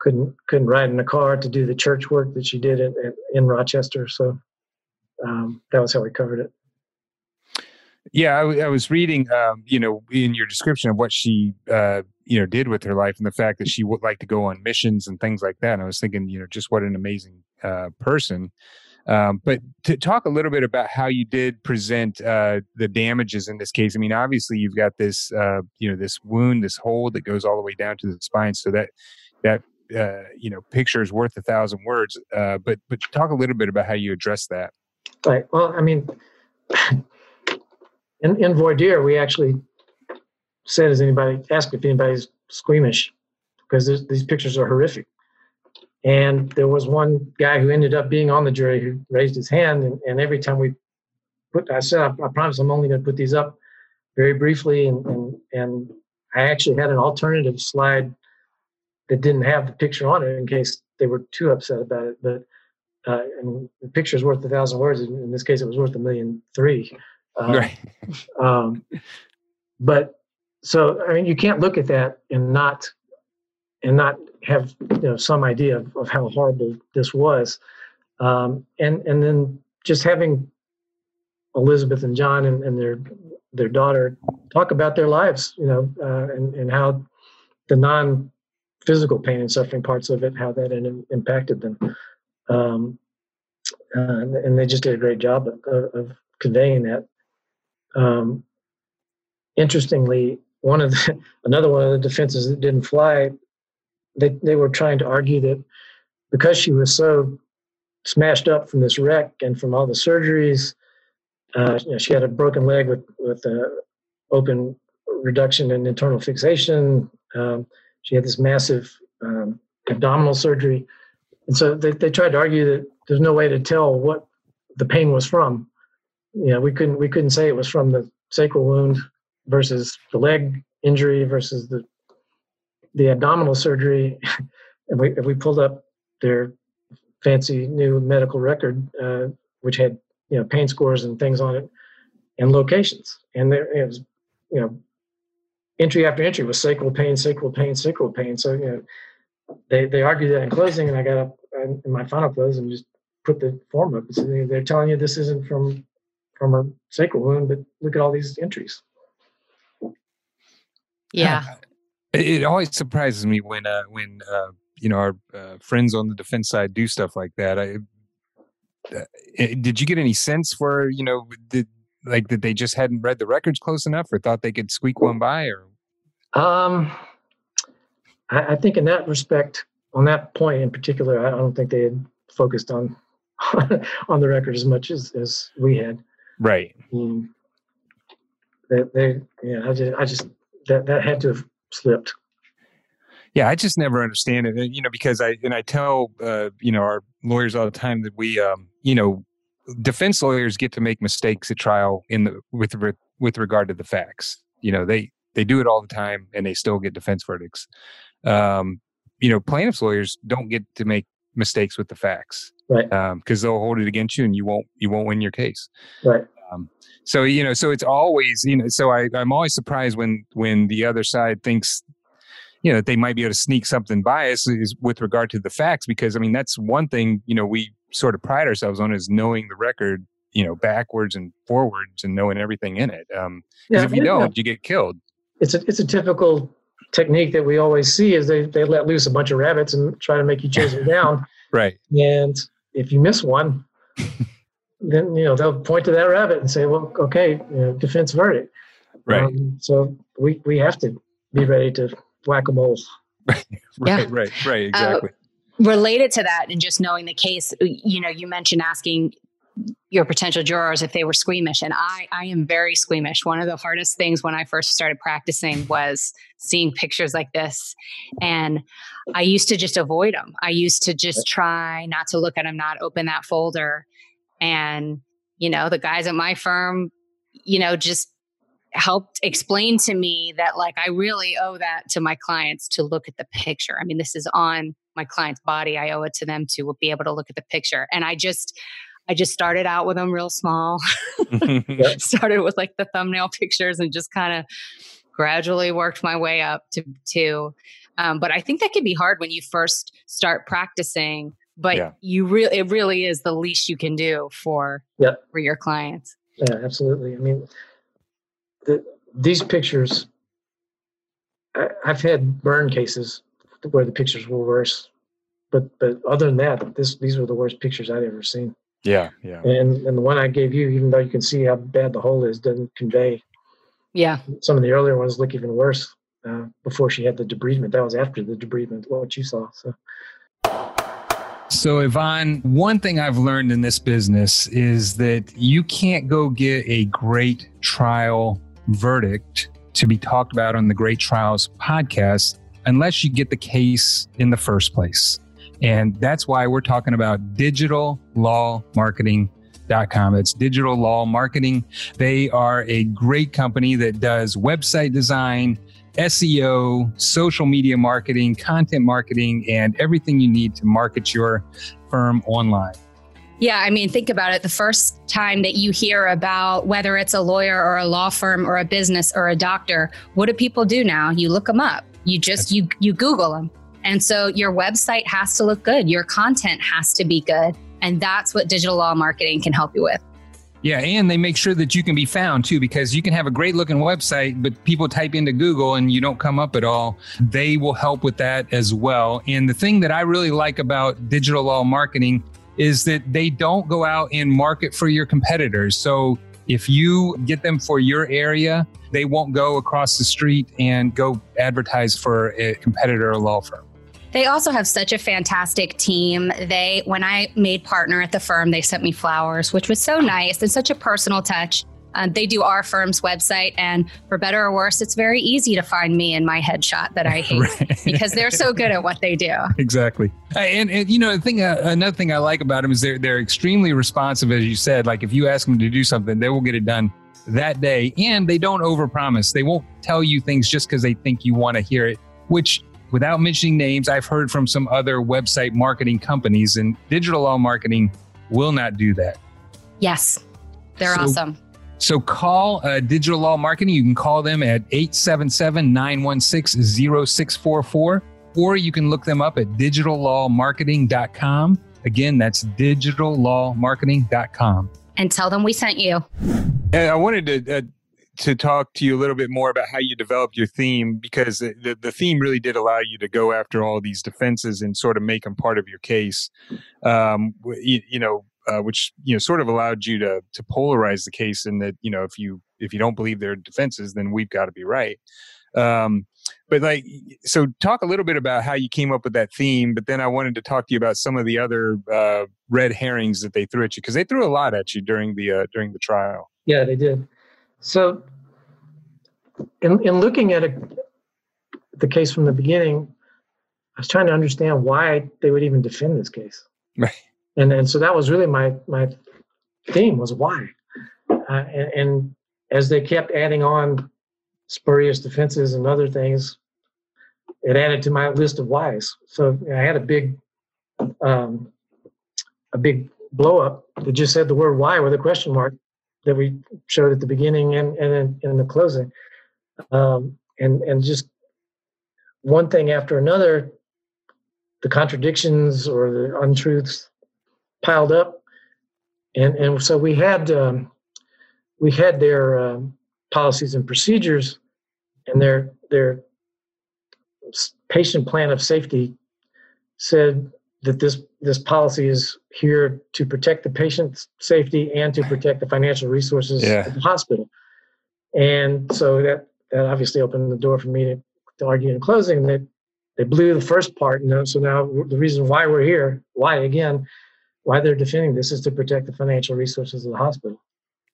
couldn't couldn't ride in a car to do the church work that she did at, at, in Rochester. So um, that was how we covered it. Yeah, I, was reading, um, you know, in your description of what she, uh, you know, did with her life and the fact that she would like to go on missions and things like that. And I was thinking, you know, just what an amazing uh, person. Um, but to talk a little bit about how you did present uh, the damages in this case. I mean, obviously you've got this, uh, you know, this wound, this hole that goes all the way down to the spine. So that that uh, you know picture is worth a thousand words. Uh, but but talk a little bit about how you address that. Right. Well, I mean, in in we actually said, "Is anybody asked if anybody's squeamish?" Because these pictures are horrific. And there was one guy who ended up being on the jury who raised his hand, and, and every time we put, I said, I, I promise I'm only going to put these up very briefly, and, and and I actually had an alternative slide that didn't have the picture on it in case they were too upset about it. But uh, and the picture is worth a thousand words. In this case, it was worth a million three. Um, right. um, but so I mean, you can't look at that and not and not have you know some idea of, of how horrible this was, um, and and then just having Elizabeth and John and, and their their daughter talk about their lives, you know, uh, and and how the non physical pain and suffering parts of it, how that impacted them. Um, uh, and they just did a great job of, of conveying that. Um, interestingly, one of the, another one of the defenses that didn't fly, they, they were trying to argue that because she was so smashed up from this wreck and from all the surgeries, uh, you know, she had a broken leg with with open reduction and internal fixation. Um, she had this massive um, abdominal surgery. And so they, they tried to argue that there's no way to tell what the pain was from. Know, we couldn't we couldn't say it was from the sacral wound versus the leg injury versus the the abdominal surgery. and we if we pulled up their fancy new medical record, uh, which had you know pain scores and things on it, and locations, and there it was you know entry after entry was sacral pain, sacral pain, sacral pain. So you know, they they argued that in closing, and I got up in my final close and just put the form up. So they're telling you this isn't from from a sacral wound, but look at all these entries. Yeah, it always surprises me when uh, when uh, you know our uh, friends on the defense side do stuff like that. I, uh, eh, did you get any sense for you know did like that they just hadn't read the records close enough or thought they could squeak one by or um I, I, think in that respect on that point in particular i don't think they had focused on on the record as much as as we had right um, they, they yeah i just i just that that had to have slipped yeah i just never understand it you know because i and i tell uh, you know our lawyers all the time that we um you know defense lawyers get to make mistakes at trial in the with with regard to the facts. You know, they they do it all the time, and they still get defense verdicts. Um, you know, plaintiffs lawyers don't get to make mistakes with the facts, right? Because um, they'll hold it against you, and you won't you won't win your case, right? Um, so you know, so it's always you know, so I I'm always surprised when when the other side thinks you know that they might be able to sneak something by us is with regard to the facts because i mean that's one thing you know we sort of pride ourselves on is knowing the record, you know, backwards and forwards and knowing everything in it. Um, yeah, if you don't, you get killed. It's a it's a typical technique that we always see is they they let loose a bunch of rabbits and try to make you chase them down. right. And if you miss one, then you know they'll point to that rabbit and say, "Well, okay, you know, defense verdict." Right. Um, so we we have to be ready to whack a mole. right. Yeah. Right. Right. Uh, exactly. Uh, related to that and just knowing the case you know you mentioned asking your potential jurors if they were squeamish and i i am very squeamish one of the hardest things when i first started practicing was seeing pictures like this and i used to just avoid them i used to just try not to look at them not open that folder and you know the guys at my firm you know just helped explain to me that like I really owe that to my clients to look at the picture. I mean, this is on my client's body. I owe it to them to be able to look at the picture. And I just I just started out with them real small. started with like the thumbnail pictures and just kind of gradually worked my way up to to um, but I think that can be hard when you first start practicing. But yeah. you really, it really is the least you can do for yep. for your clients. Yeah, absolutely. I mean, the, these pictures, I, I've had burn cases where the pictures were worse, but but other than that, this these were the worst pictures I'd ever seen. Yeah, yeah. And and the one I gave you, even though you can see how bad the hole is, doesn't convey. Yeah. Some of the earlier ones look even worse. Uh, before she had the debridement, that was after the debridement. What you saw. So. So, Yvonne, one thing I've learned in this business is that you can't go get a great trial verdict to be talked about on the Great Trials podcast unless you get the case in the first place. And that's why we're talking about digital law marketing.com. It's digital law marketing. They are a great company that does website design, SEO, social media marketing, content marketing, and everything you need to market your firm online. Yeah, I mean, think about it. The first time that you hear about whether it's a lawyer or a law firm or a business or a doctor, what do people do now? You look them up. You just you you Google them. And so your website has to look good. Your content has to be good. And that's what digital law marketing can help you with. Yeah, and they make sure that you can be found too, because you can have a great looking website, but people type into Google and you don't come up at all. They will help with that as well. And the thing that I really like about digital law marketing is that they don't go out and market for your competitors. So if you get them for your area, they won't go across the street and go advertise for a competitor or law firm. They also have such a fantastic team. They, when I made partner at the firm, they sent me flowers, which was so nice and such a personal touch. Um, they do our firm's website, and for better or worse, it's very easy to find me in my headshot that I hate right. because they're so good at what they do. Exactly, and, and you know, the thing, uh, another thing I like about them is they're they're extremely responsive, as you said. Like if you ask them to do something, they will get it done that day, and they don't overpromise. They won't tell you things just because they think you want to hear it, which without mentioning names, I've heard from some other website marketing companies, and digital law marketing will not do that. Yes, they're so, awesome. So call uh, Digital Law Marketing. You can call them at 877 916 0644, or you can look them up at digitallawmarketing.com. Again, that's digitallawmarketing.com. And tell them we sent you. I wanted to. Uh, to talk to you a little bit more about how you developed your theme because the, the theme really did allow you to go after all these defenses and sort of make them part of your case. Um, you, you know, uh, which you know sort of allowed you to to polarize the case in that you know if you if you don't believe their defenses, then we've got to be right. Um, but like, so talk a little bit about how you came up with that theme. But then I wanted to talk to you about some of the other uh, red herrings that they threw at you because they threw a lot at you during the uh, during the trial. Yeah, they did. So, in, in looking at a, the case from the beginning, I was trying to understand why they would even defend this case. Right. And and so that was really my my theme was why. Uh, and, and as they kept adding on spurious defenses and other things, it added to my list of whys. So I had a big, um, a big blow up that just said the word why with a question mark, that we showed at the beginning and and in, the closing, um, and and just one thing after another, the contradictions or the untruths piled up, and and so we had um, we had their um, policies and procedures, and their their patient plan of safety said that this this policy is here to protect the patient's safety and to protect the financial resources yeah. of the hospital. And so that that obviously opened the door for me to, to argue in closing that they blew the first part. And so now the reason why we're here, why again, why they're defending this is to protect the financial resources of the hospital.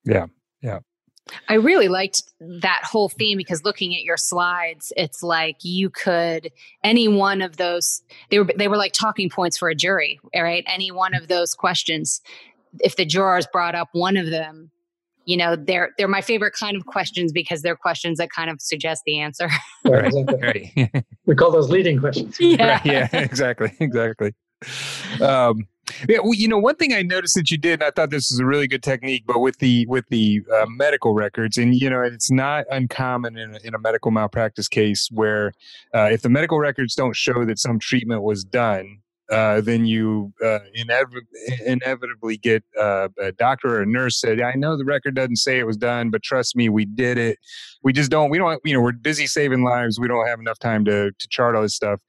Yeah, yeah. I really liked that whole theme because looking at your slides, it's like you could any one of those they were they were like talking points for a jury, right? Any one of those questions, if the jurors brought up one of them, you know, they're they're my favorite kind of questions because they're questions that kind of suggest the answer. Right, Right. We call those leading questions. yeah. Right, yeah, exactly, exactly. Um, yeah, well, you know, one thing I noticed that you did, and I thought this was a really good technique, but with the with the uh, medical records, and you know, it's not uncommon in a, in a medical malpractice case where uh, if the medical records don't show that some treatment was done, uh, then you uh, inev- inevitably get uh, a doctor or a nurse said, "I know the record doesn't say it was done, but trust me, we did it. We just don't. We don't. You know, we're busy saving lives. We don't have enough time to to chart all this stuff."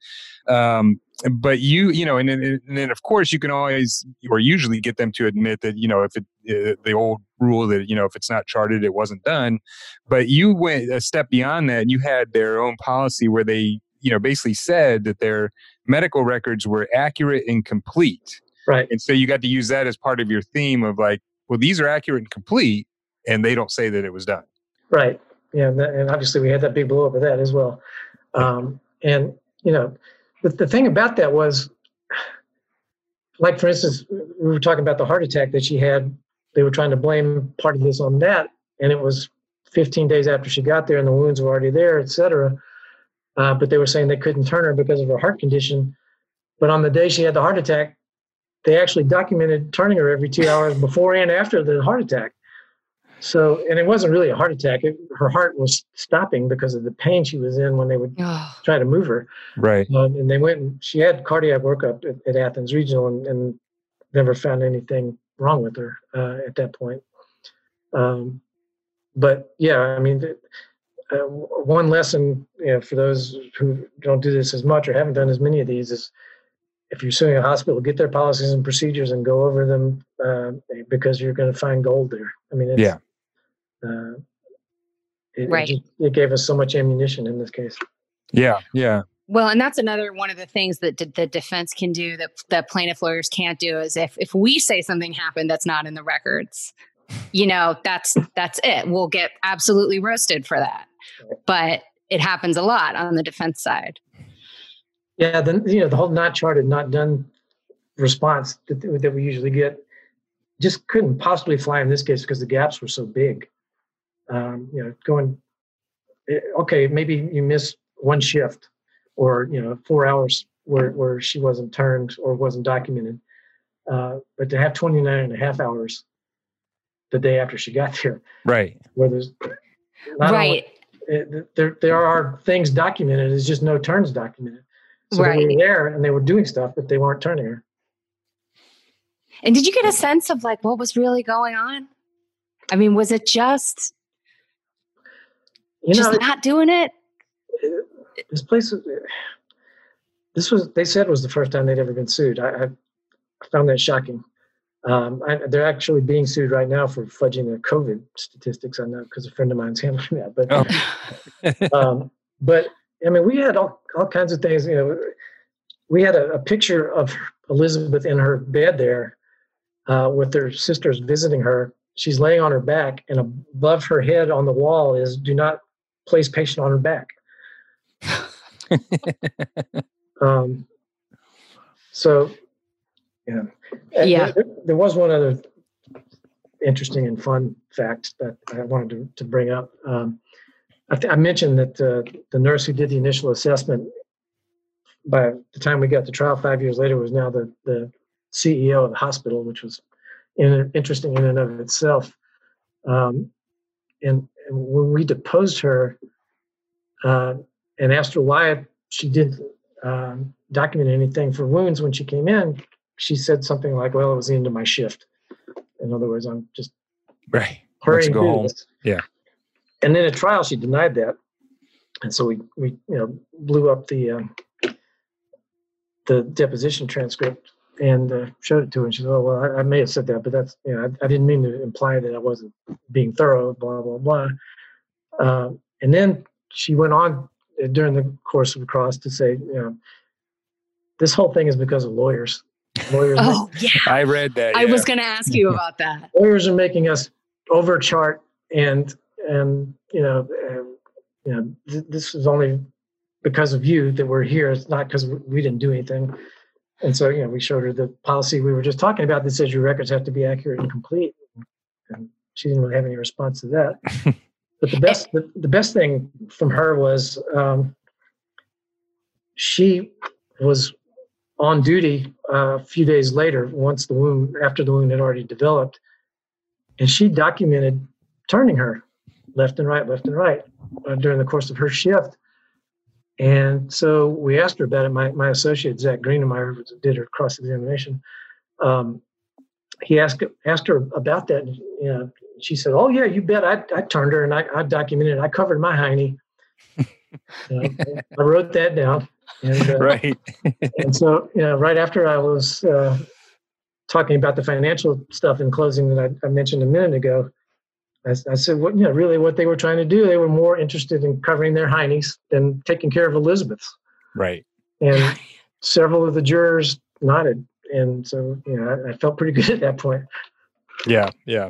Um, but you, you know, and then, and then of course you can always or usually get them to admit that you know if it uh, the old rule that you know if it's not charted it wasn't done. But you went a step beyond that. and You had their own policy where they you know basically said that their medical records were accurate and complete. Right. And so you got to use that as part of your theme of like, well, these are accurate and complete, and they don't say that it was done. Right. Yeah, and, that, and obviously we had that big blow up of that as well. Um, and you know, the, the thing about that was, like for instance, we were talking about the heart attack that she had. They were trying to blame part of this on that, and it was 15 days after she got there, and the wounds were already there, et cetera. Uh, but they were saying they couldn't turn her because of her heart condition. But on the day she had the heart attack, they actually documented turning her every two hours before and after the heart attack. So, and it wasn't really a heart attack. It, her heart was stopping because of the pain she was in when they would Oh, try to move her. Right. Um, and they went and she had cardiac workup at, at Athens Regional and, and never found anything wrong with her uh, at that point. Um, but yeah, I mean, th- uh, one lesson you know, for those who don't do this as much or haven't done as many of these is if you're suing a hospital, get their policies and procedures and go over them uh, because you're going to find gold there. I mean, it's, Yeah. Uh, it, it Right. just- it gave us so much ammunition in this case. Yeah. Yeah. Well, and that's another one of the things that d- the defense can do that that plaintiff lawyers can't do is if if we say something happened that's not in the records, you know, that's that's it. We'll get absolutely roasted for that. But it happens a lot on the defense side. Yeah, then you know the whole not charted, not done response that, that we usually get just couldn't possibly fly in this case because the gaps were so big. Um, you know, going eh, okay, maybe you miss one shift or you know four hours where where she wasn't turned or wasn't documented, uh, but to have 29 and a half hours the day after she got there, Right. where there's not only- it, there there are things documented. It's just no turns documented. So they were there and they were doing stuff, but they weren't turning her. And did you get a sense of like what was really going on? I mean, was it just You just know, not doing it? this place. This was they said was the first time they'd ever been sued. I, I found that shocking. Um, I, they're actually being sued right now for fudging their COVID statistics. I know because a friend of mine's handling that. But Oh. um, but I mean, we had all, all kinds of things. You know, we had a, a picture of Elizabeth in her bed there uh, with her sisters visiting her. She's laying on her back, and above her head on the wall is "Do not place patient on her back." um, so, yeah, Yeah. There, there was one other interesting and fun fact that I wanted to, to bring up. Um, I, th- I mentioned that uh, the nurse who did the initial assessment, by the time we got to trial five years later, was now the, the CEO of the hospital, which was in, interesting in and of itself. Um, and, and when we deposed her uh, and asked her why she didn't um, document anything for wounds when she came in, she said something like, "Well, it was the end of my shift." In other words, I'm just right. Let's hurrying go home. this. Yeah. And then at trial, she denied that, and so we we you know blew up the um, the deposition transcript and uh, showed it to her. And she said, "Oh well, I, I may have said that, but that's you know I, I didn't mean to imply that I wasn't being thorough." Blah blah blah. Um, and then she went on uh, during the course of the cross to say, you know, this whole thing is because of lawyers. Lawyers, make- Oh, yeah. I read that. I yeah. was going to ask you about that. lawyers are making us overchart and and you know uh, you know th- this is only because of you that we're here it's not because we didn't do anything and so you know we showed her the policy we were just talking about that says your records have to be accurate and complete and she didn't really have any response to that. but the best the, the best thing from her was um, she was on duty uh, a few days later, once the wound after the wound had already developed, and she documented turning her left and right, left and right uh, during the course of her shift. And so we asked her about it. My, my associate, Zach Greenemeyer, did her cross examination. Um, he asked asked her about that. And, you know, she said, "Oh yeah, you bet. I, I turned her and I, I documented. I covered my hiney. I wrote that down. And, uh, right. and so, you know, right after I was uh, talking about the financial stuff in closing that I, I mentioned a minute ago, I, I, said, "What you know, really, what they were trying to do? They were more interested in covering their heinies than taking care of Elizabeth's." Right. And several of the jurors nodded, and so you know, I, I felt pretty good at that point. Yeah, yeah.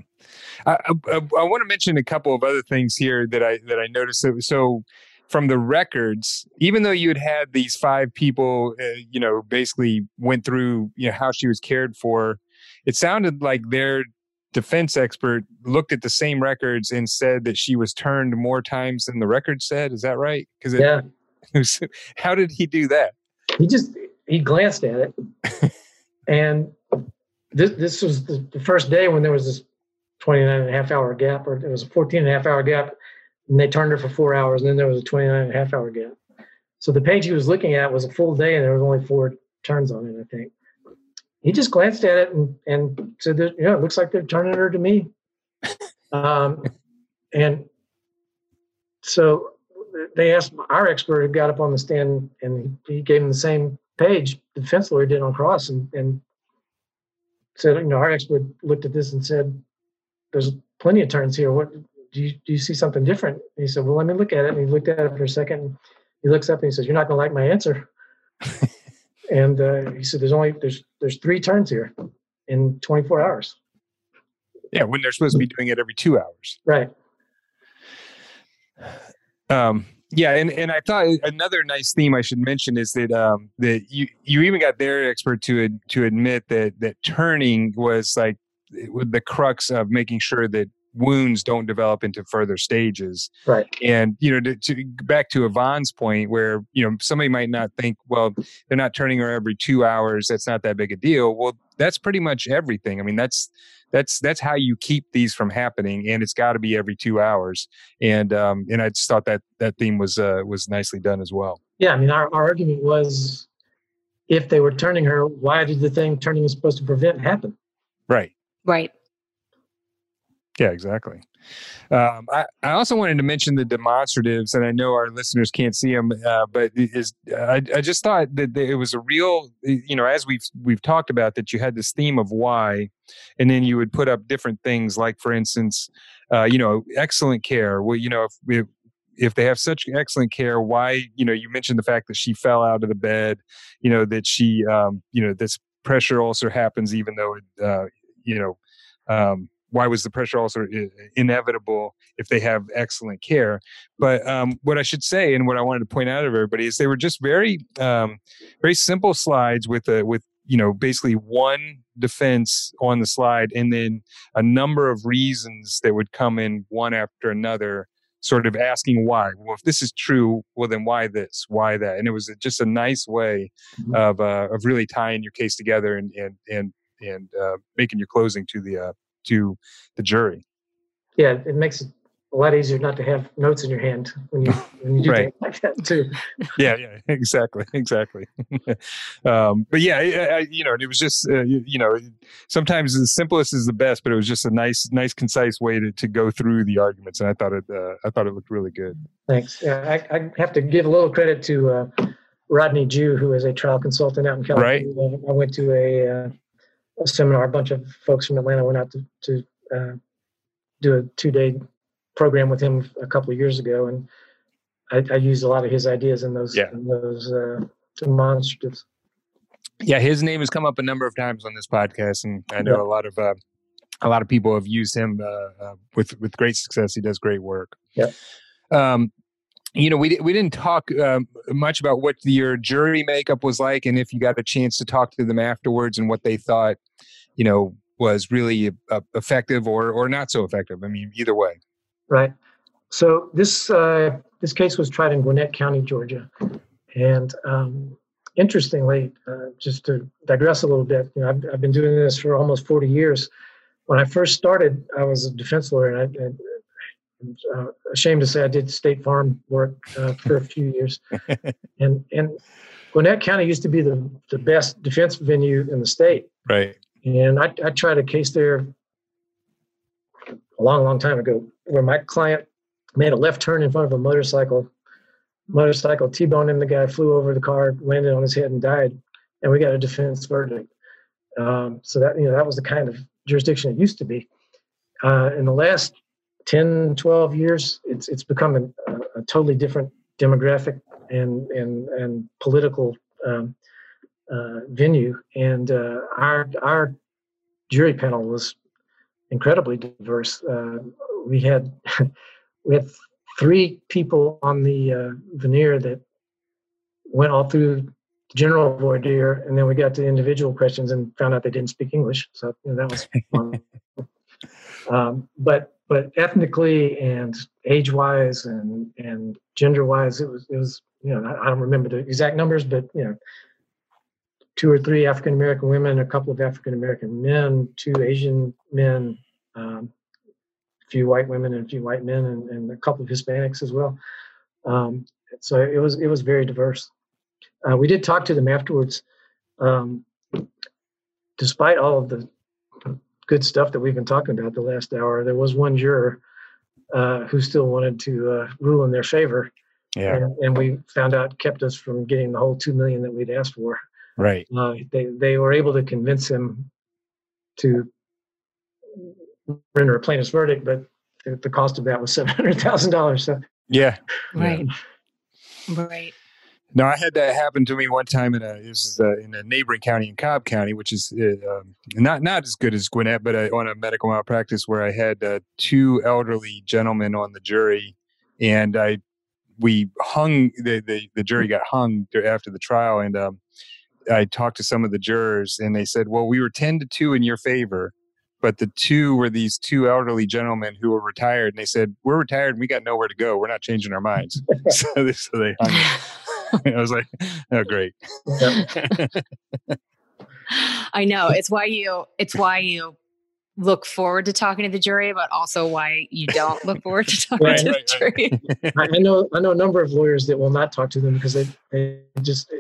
I, I, I, want to mention a couple of other things here that I that I noticed. So, so from the records, even though you had had these five people, uh, you know, basically went through you know how she was cared for, it sounded like their defense expert looked at the same records and said that she was turned more times than the record said. Is that right? Because yeah. Was, how did he do that? He just he glanced at it, and this this was the, first day when there was this 29 and a half hour gap, or it was a 14 and a half hour gap, and they turned her for four hours, and then there was a 29 and a half hour gap. So the page he was looking at was a full day, and there was only four turns on it, I think he just glanced at it and, and said that, yeah, it looks like they're turning her to me. Um, and so they asked our expert who got up on the stand and he gave him the same page the defense lawyer did on cross and, and said, you know, our expert looked at this and said, there's plenty of turns here. What do you, do you see something different? And he said, well, let me look at it. And he looked at it for a second. He looks up and he says, you're not going to like my answer. and uh, he said there's only there's there's three turns here in 24 hours yeah when they're supposed to be doing it every two hours right um yeah and, and i thought another nice theme i should mention is that um that you you even got their expert to to admit that that turning was like the crux of making sure that wounds don't develop into further stages. Right. And you know, to, to, back to Yvonne's point, where you know somebody might not think, well, they're not turning her every two hours. That's not that big a deal. Well, that's pretty much everything. I mean, that's that's that's how you keep these from happening, and it's got to be every two hours. And um, and I just thought that that theme was uh, was nicely done as well. Yeah, I mean, our, our argument was, if they were turning her, why did the thing turning is supposed to prevent happen? Right. Right. Yeah, exactly. Um, I, I also wanted to mention the demonstratives, and I know our listeners can't see them, uh, but is I, I just thought that it was a real, you know, as we've we've talked about that you had this theme of why, and then you would put up different things like, for instance, uh, you know, excellent care. Well, you know, if, if if they have such excellent care, why, you know, you mentioned the fact that she fell out of the bed, you know, that she, um, you know, this pressure ulcer happens even though it, uh, you know, um, why was the pressure ulcer inevitable if they have excellent care? But um, what I should say, and what I wanted to point out of everybody, is they were just very, um, very simple slides with a with you know basically one defense on the slide, and then a number of reasons that would come in one after another sort of asking why. Well, if this is true, well then why this? Why that? And it was just a nice way mm-hmm. of uh, of really tying your case together and and and and uh, making your closing to the uh, to the jury. Yeah, it makes it a lot easier not to have notes in your hand when you when you do right. things like that too. yeah, yeah, exactly, exactly. um, but yeah, I, I, you know, it was just uh, you, you, know, sometimes the simplest is the best, but it was just a nice, nice, concise way to, to go through the arguments, and I thought it, uh, I thought it looked really good. Thanks. Yeah, I, I have to give a little credit to uh, Rodney Jew, who is a trial consultant out in California. Right. I went to a uh, a seminar. A bunch of folks from Atlanta went out to, to uh, do a two day program with him a couple of years ago, and I, I used a lot of his ideas in those yeah. in those uh, demonstratives. Yeah, his name has come up a number of times on this podcast, and I know yeah. a lot of uh, a lot of people have used him uh, uh, with with great success. He does great work. Yeah. Um, you know, we we didn't talk um, much about what your jury makeup was like, and if you got a chance to talk to them afterwards and what they thought, you know, was really uh, effective or or not so effective. I mean, either way. Right. So this uh, this case was tried in Gwinnett County, Georgia, and um, interestingly, uh, just to digress a little bit, you know, I've, I've, been doing this for almost 40 years. When I first started, I was a defense lawyer, and uh, ashamed to say I did State Farm work uh, for a few years. and and Gwinnett County used to be the, the best defense venue in the state. Right. And I, I tried a case there a long, long time ago where my client made a left turn in front of a motorcycle motorcycle T-boned him. The guy flew over the car, landed on his head, and died. And we got a defense verdict. Um, so that you know that was the kind of jurisdiction it used to be. Uh, in the last 10, 12 years, it's it's become a, a totally different demographic and and and political um, uh, venue. And uh, our our jury panel was incredibly diverse. Uh, we had we had three people on the uh, venire that went all through general voir dire, and then we got to individual questions and found out they didn't speak English. So you know, that was fun. um, but but ethnically and age wise and and gender wise, it was it was you know I don't remember the exact numbers, but you know two or three African American women, a couple of African American men, two Asian men, um, few white women and a few white men and, and a couple of Hispanics as well. Um, so it was it was very diverse. Uh, we did talk to them afterwards. Um, despite all of the good stuff that we've been talking about the last hour, there was one juror uh, who still wanted to uh, rule in their favor. Yeah. And, and, we found out kept us from getting the whole two million that we'd asked for. Right. Uh, they they were able to convince him to render a plaintiff's verdict, but the, the cost of that was seven hundred thousand dollars. So yeah, right, yeah. right. No, I had that happen to me one time in a uh, in a neighboring county in Cobb County, which is uh, um, not not as good as Gwinnett, but uh, on a medical malpractice where I had uh, two elderly gentlemen on the jury, and I we hung the the, the jury got hung after the trial, and um, I talked to some of the jurors, and they said, "Well, we were ten to two in your favor." but the two were these two elderly gentlemen who were retired and they said we're retired and we got nowhere to go we're not changing our minds so, so they hung i was like oh great i know it's why you it's why you look forward to talking to the jury but also why you don't look forward to talking right, to right, the jury right. i know i know a number of lawyers that will not talk to them because they, they just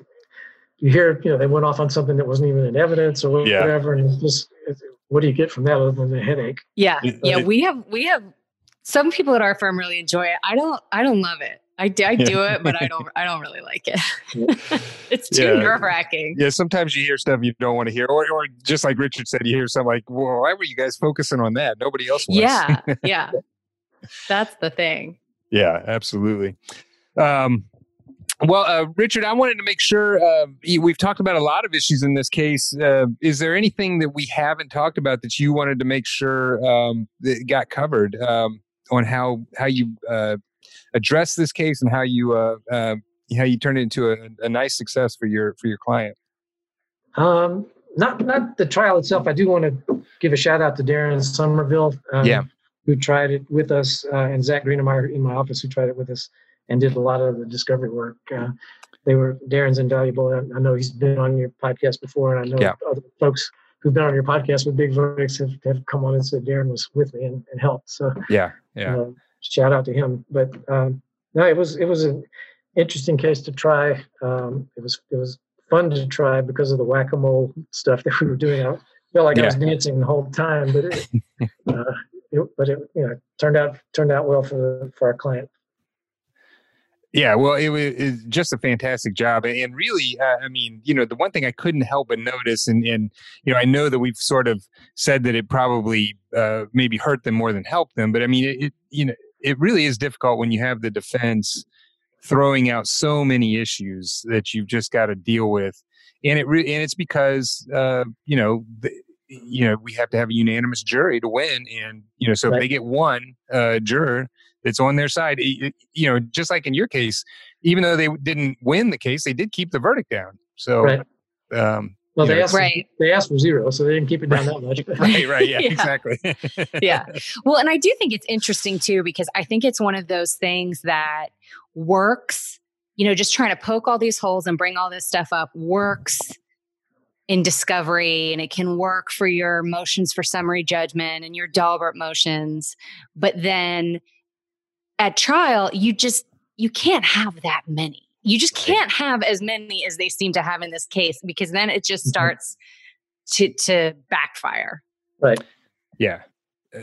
you hear you know they went off on something that wasn't even in evidence or whatever yeah. and it's just what do you get from that other than the headache? Yeah, yeah. We have we have some people at our firm really enjoy it. I don't. I don't love it. I, I do it, but I don't. I don't really like it. it's too yeah. nerve wracking. Yeah, sometimes you hear stuff you don't want to hear, or, or just like Richard said, you hear something like, "Well, why were you guys focusing on that? Nobody else was." Yeah, yeah. That's the thing. Yeah, absolutely. Um, well, uh, Richard, I wanted to make sure uh, we've talked about a lot of issues in this case. Uh, is there anything that we haven't talked about that you wanted to make sure um, that got covered um, on how how you uh, address this case and how you uh, uh, how you turn it into a, a, nice success for your for your client? Um, not not the trial itself. I do want to give a shout out to Darren Summerville. Um, yeah. Who tried it with us, and Zach Greenemeyer in my office, who tried it with us and did a lot of the discovery work. Uh, they were Darren's invaluable. I, I, know he's been on your podcast before, and I know yeah. other folks who've been on your podcast with big verdicts have, have come on and said Darren was with me and, and helped. So yeah, yeah. Uh, shout out to him. But um, no, it was it was an interesting case to try. Um, it was it was fun to try because of the whack a mole stuff that we were doing. I felt like yeah. I was dancing the whole time, but it, uh, it, but it you know turned out turned out well for for our client. Yeah, well, it was just a fantastic job, and really, uh, I mean, you know, the one thing I couldn't help but notice, and and you know, I know that we've sort of said that it probably uh, maybe hurt them more than helped them, but I mean, it, it you know, it really is difficult when you have the defense throwing out so many issues that you've just got to deal with, and it re- and it's because uh, you know. The, you know, we have to have a unanimous jury to win, and you know, so right. if they get one uh, juror that's on their side. You know, just like in your case, even though they didn't win the case, they did keep the verdict down. So, right. um, Well, you they know, asked Right. they asked for zero, so they didn't keep it down that much. right, right, yeah, Yeah. exactly. yeah. Well, and I do think it's interesting too, because I think it's one of those things that works, you know, just trying to poke all these holes and bring all this stuff up works in discovery and it can work for your motions for summary judgment and your Daubert motions. But then at trial, you just, you can't have that many. You just can't have as many as they seem to have in this case because then it just Mhm. starts to to backfire. Right. Yeah.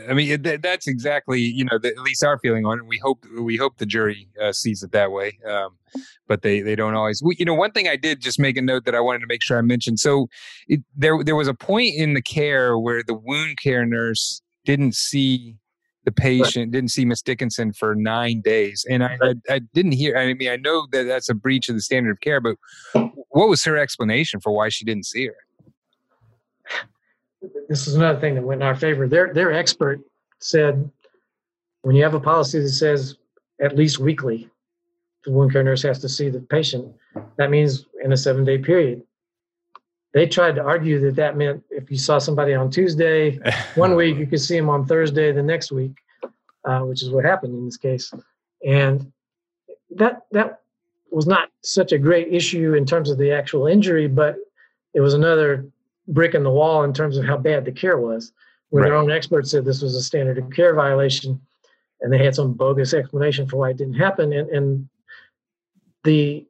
I mean, it- that, that's exactly you know the, at least our feeling on it. We hope we hope the jury uh, sees it that way, um, but they they don't always. We, you know, one thing I did just make a note that I wanted to make sure I mentioned. So it, there there was a point in the care where the wound care nurse didn't see the patient, didn't see Miss Dickinson for nine days, and I, I I didn't hear. I mean, I know that that's a breach of the standard of care, but what was her explanation for why she didn't see her? this is another thing that went in our favor. Their their expert said when you have a policy that says at least weekly, the wound care nurse has to see the patient. That means in a seven day period. They tried to argue that that meant if you saw somebody on Tuesday, one week you could see them on Thursday the next week, uh, which is what happened in this case. And that that was not such a great issue in terms of the actual injury, but it was another brick in the wall in terms of how bad the care was. When their own experts said this was a standard of care violation, and they had some bogus explanation for why it didn't happen, and, and the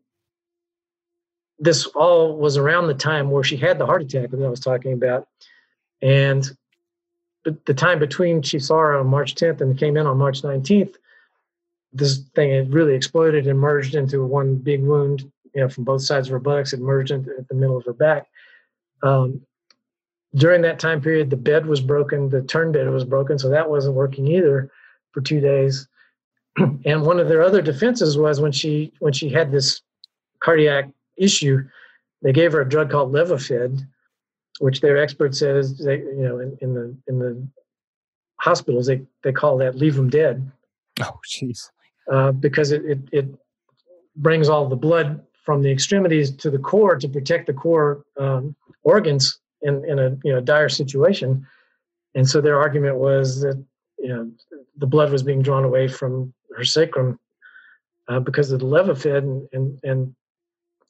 this all was around the time where she had the heart attack that I was talking about, and the, time between she saw her on March 10th and came in on March 19th, this thing had really exploded and merged into one big wound, you know, from both sides of her buttocks. It merged into at the middle of her back. Um, during that time period, the bed was broken, the turn bed was broken, so that wasn't working either for two days. and one of their other defenses was when she when she had this cardiac issue, they gave her a drug called Levophed, which their expert says they you know in, in the in the hospitals they they call that leave them dead Oh, jeez. uh, because it, it it brings all the blood from the extremities to the core to protect the core um, organs in, in a you know dire situation. And so their argument was that you know the blood was being drawn away from her sacrum uh, because of the Levophed, and and, and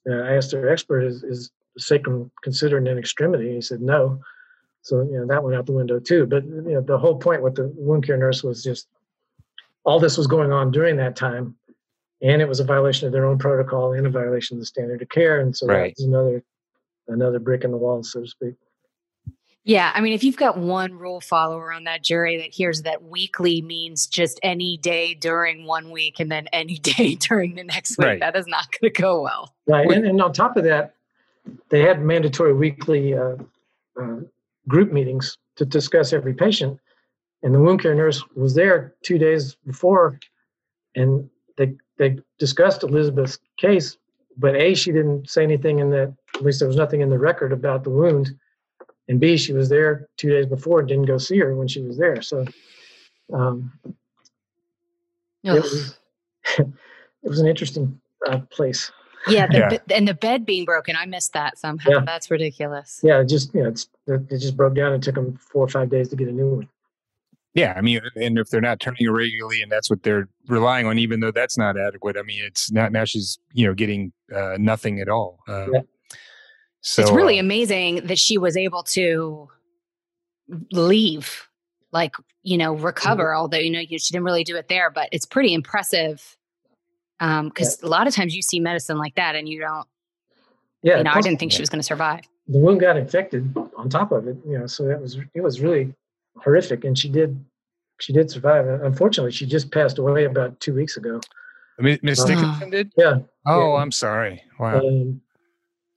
uh, I asked their expert, is, is sacrum considered an extremity? He said no. So you know that went out the window too. But you know the whole point with the wound care nurse was just all this was going on during that time, and it was a violation of their own protocol and a violation of the standard of care. And so Right. that was another another brick in the wall, so to speak. Yeah, I mean, if you've got one rule follower on that jury that hears that weekly means just any day during one week and then any day during the next week, Right. that is not going to go well. Right, and, and on top of that, they had mandatory weekly uh, uh, group meetings to discuss every patient. And the wound care nurse was there two days before, and they they discussed Elizabeth's case. But a, she didn't say anything in that. At least there was nothing in the record about the wound. And b, she was there two days before and didn't go see her when she was there. So um, it was it was an interesting uh, place. Yeah, the, Yeah. be- and the bed being broken, I missed that somehow. Yeah. That's ridiculous. yeah, it just you know, it's, it just broke down. It took them four or five days to get a new one. Yeah, I mean, and if they're not turning her regularly, and that's what they're relying on, even though that's not adequate, I mean, it's not now she's you know getting uh, nothing at all. Um, Yeah. So it's really uh, amazing that she was able to leave, like, you know, recover, Mm-hmm. although, you know, you, she didn't really do it there, but it's pretty impressive. Um, because a lot of times you see medicine like that and you don't, Yeah, you know, I didn't think she was going to survive. the wound got infected on top of it. You know, so that was it was really horrific, and she did she did survive. Unfortunately, she just passed away about two weeks ago. Mi- Miss Uh, Dickinson did. Yeah. Oh, yeah. I'm sorry. Wow. Um,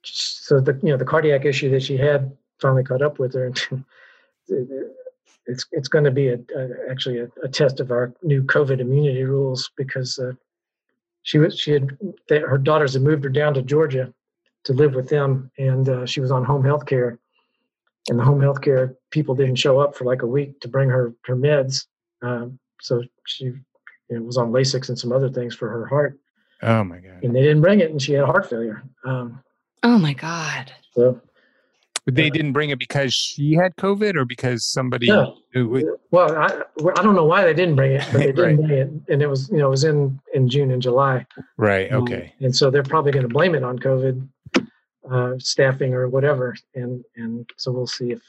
so the you know the cardiac issue that she had finally caught up with her. and it's it's going to be a, a actually a, a test of our new COVID immunity rules because uh, she was she had they, her daughters had moved her down to Georgia to live with them, and uh, she was on home health care, and the home health care people didn't show up for like a week to bring her her meds, um, so she you know, was on Lasix and some other things for her heart, oh my god. and they didn't bring it, and she had heart failure. Um, Oh my God. so But they didn't bring it because she had COVID or because somebody. No. who- Well, I, I don't know why they didn't bring it, but they didn't Right. bring it, and it was you know it was in in June and July. right. Um, Okay. and so they're probably going to blame it on COVID uh, staffing or whatever, and and so we'll see if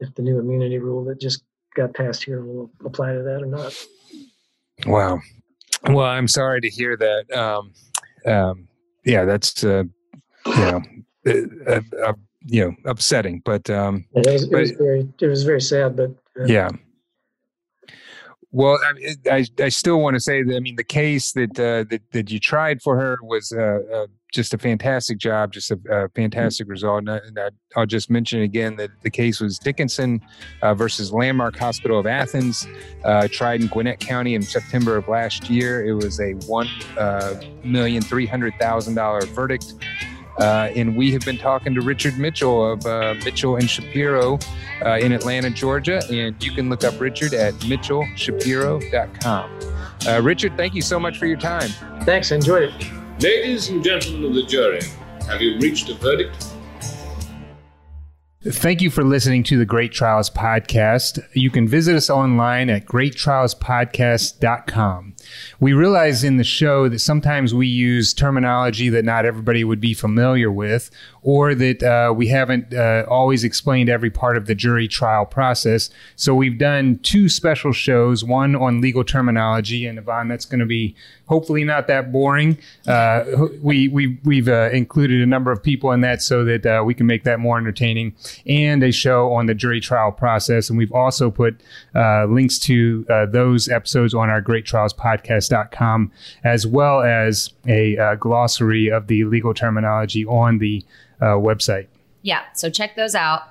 if the new immunity rule that just got passed here will apply to that or not. Wow. Well, I'm sorry to hear that. Um, um, yeah, that's uh, you know, uh, uh, you know, upsetting. But um, It was, it was very it was very sad, but uh, yeah. Well, I, I, I still want to say that I mean the case that uh, that that you tried for her was uh, uh, just a fantastic job, just a, a fantastic result. And, I, and I, I'll just mention again that the case was Dickinson uh, versus Landmark Hospital of Athens, uh, tried in Gwinnett County in September of last year. It was a one uh, million three hundred thousand dollar verdict. Uh, and we have been talking to Richard Mitchell of uh, Mitchell and Shapiro uh, in Atlanta, Georgia. And you can look up Richard at mitchellshapiro.com. Uh, Richard, thank you so much for your time. thanks, I enjoyed it. Ladies and gentlemen of the jury, have you reached a verdict? Thank you for listening to the Great Trials Podcast. You can visit us online at greattrialspodcast.com. We realize in the show that sometimes we use terminology that not everybody would be familiar with, or that uh, we haven't uh, always explained every part of the jury trial process. So we've done two special shows, one on legal terminology, and Yvonne, that's going to be hopefully not that boring. Uh, we, we, we've uh, included a number of people in that so that uh, we can make that more entertaining, and a show on the jury trial process. And we've also put uh, links to those episodes on our greattrialspodcast.com, as well as a uh, glossary of the legal terminology on the uh, website. Yeah, so check those out.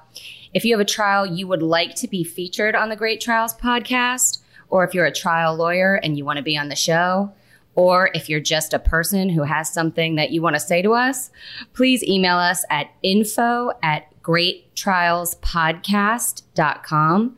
If you have a trial you would like to be featured on the Great Trials podcast, or if you're a trial lawyer and you want to be on the show, or if you're just a person who has something that you want to say to us, please email us at info at greattrialspodcast.com.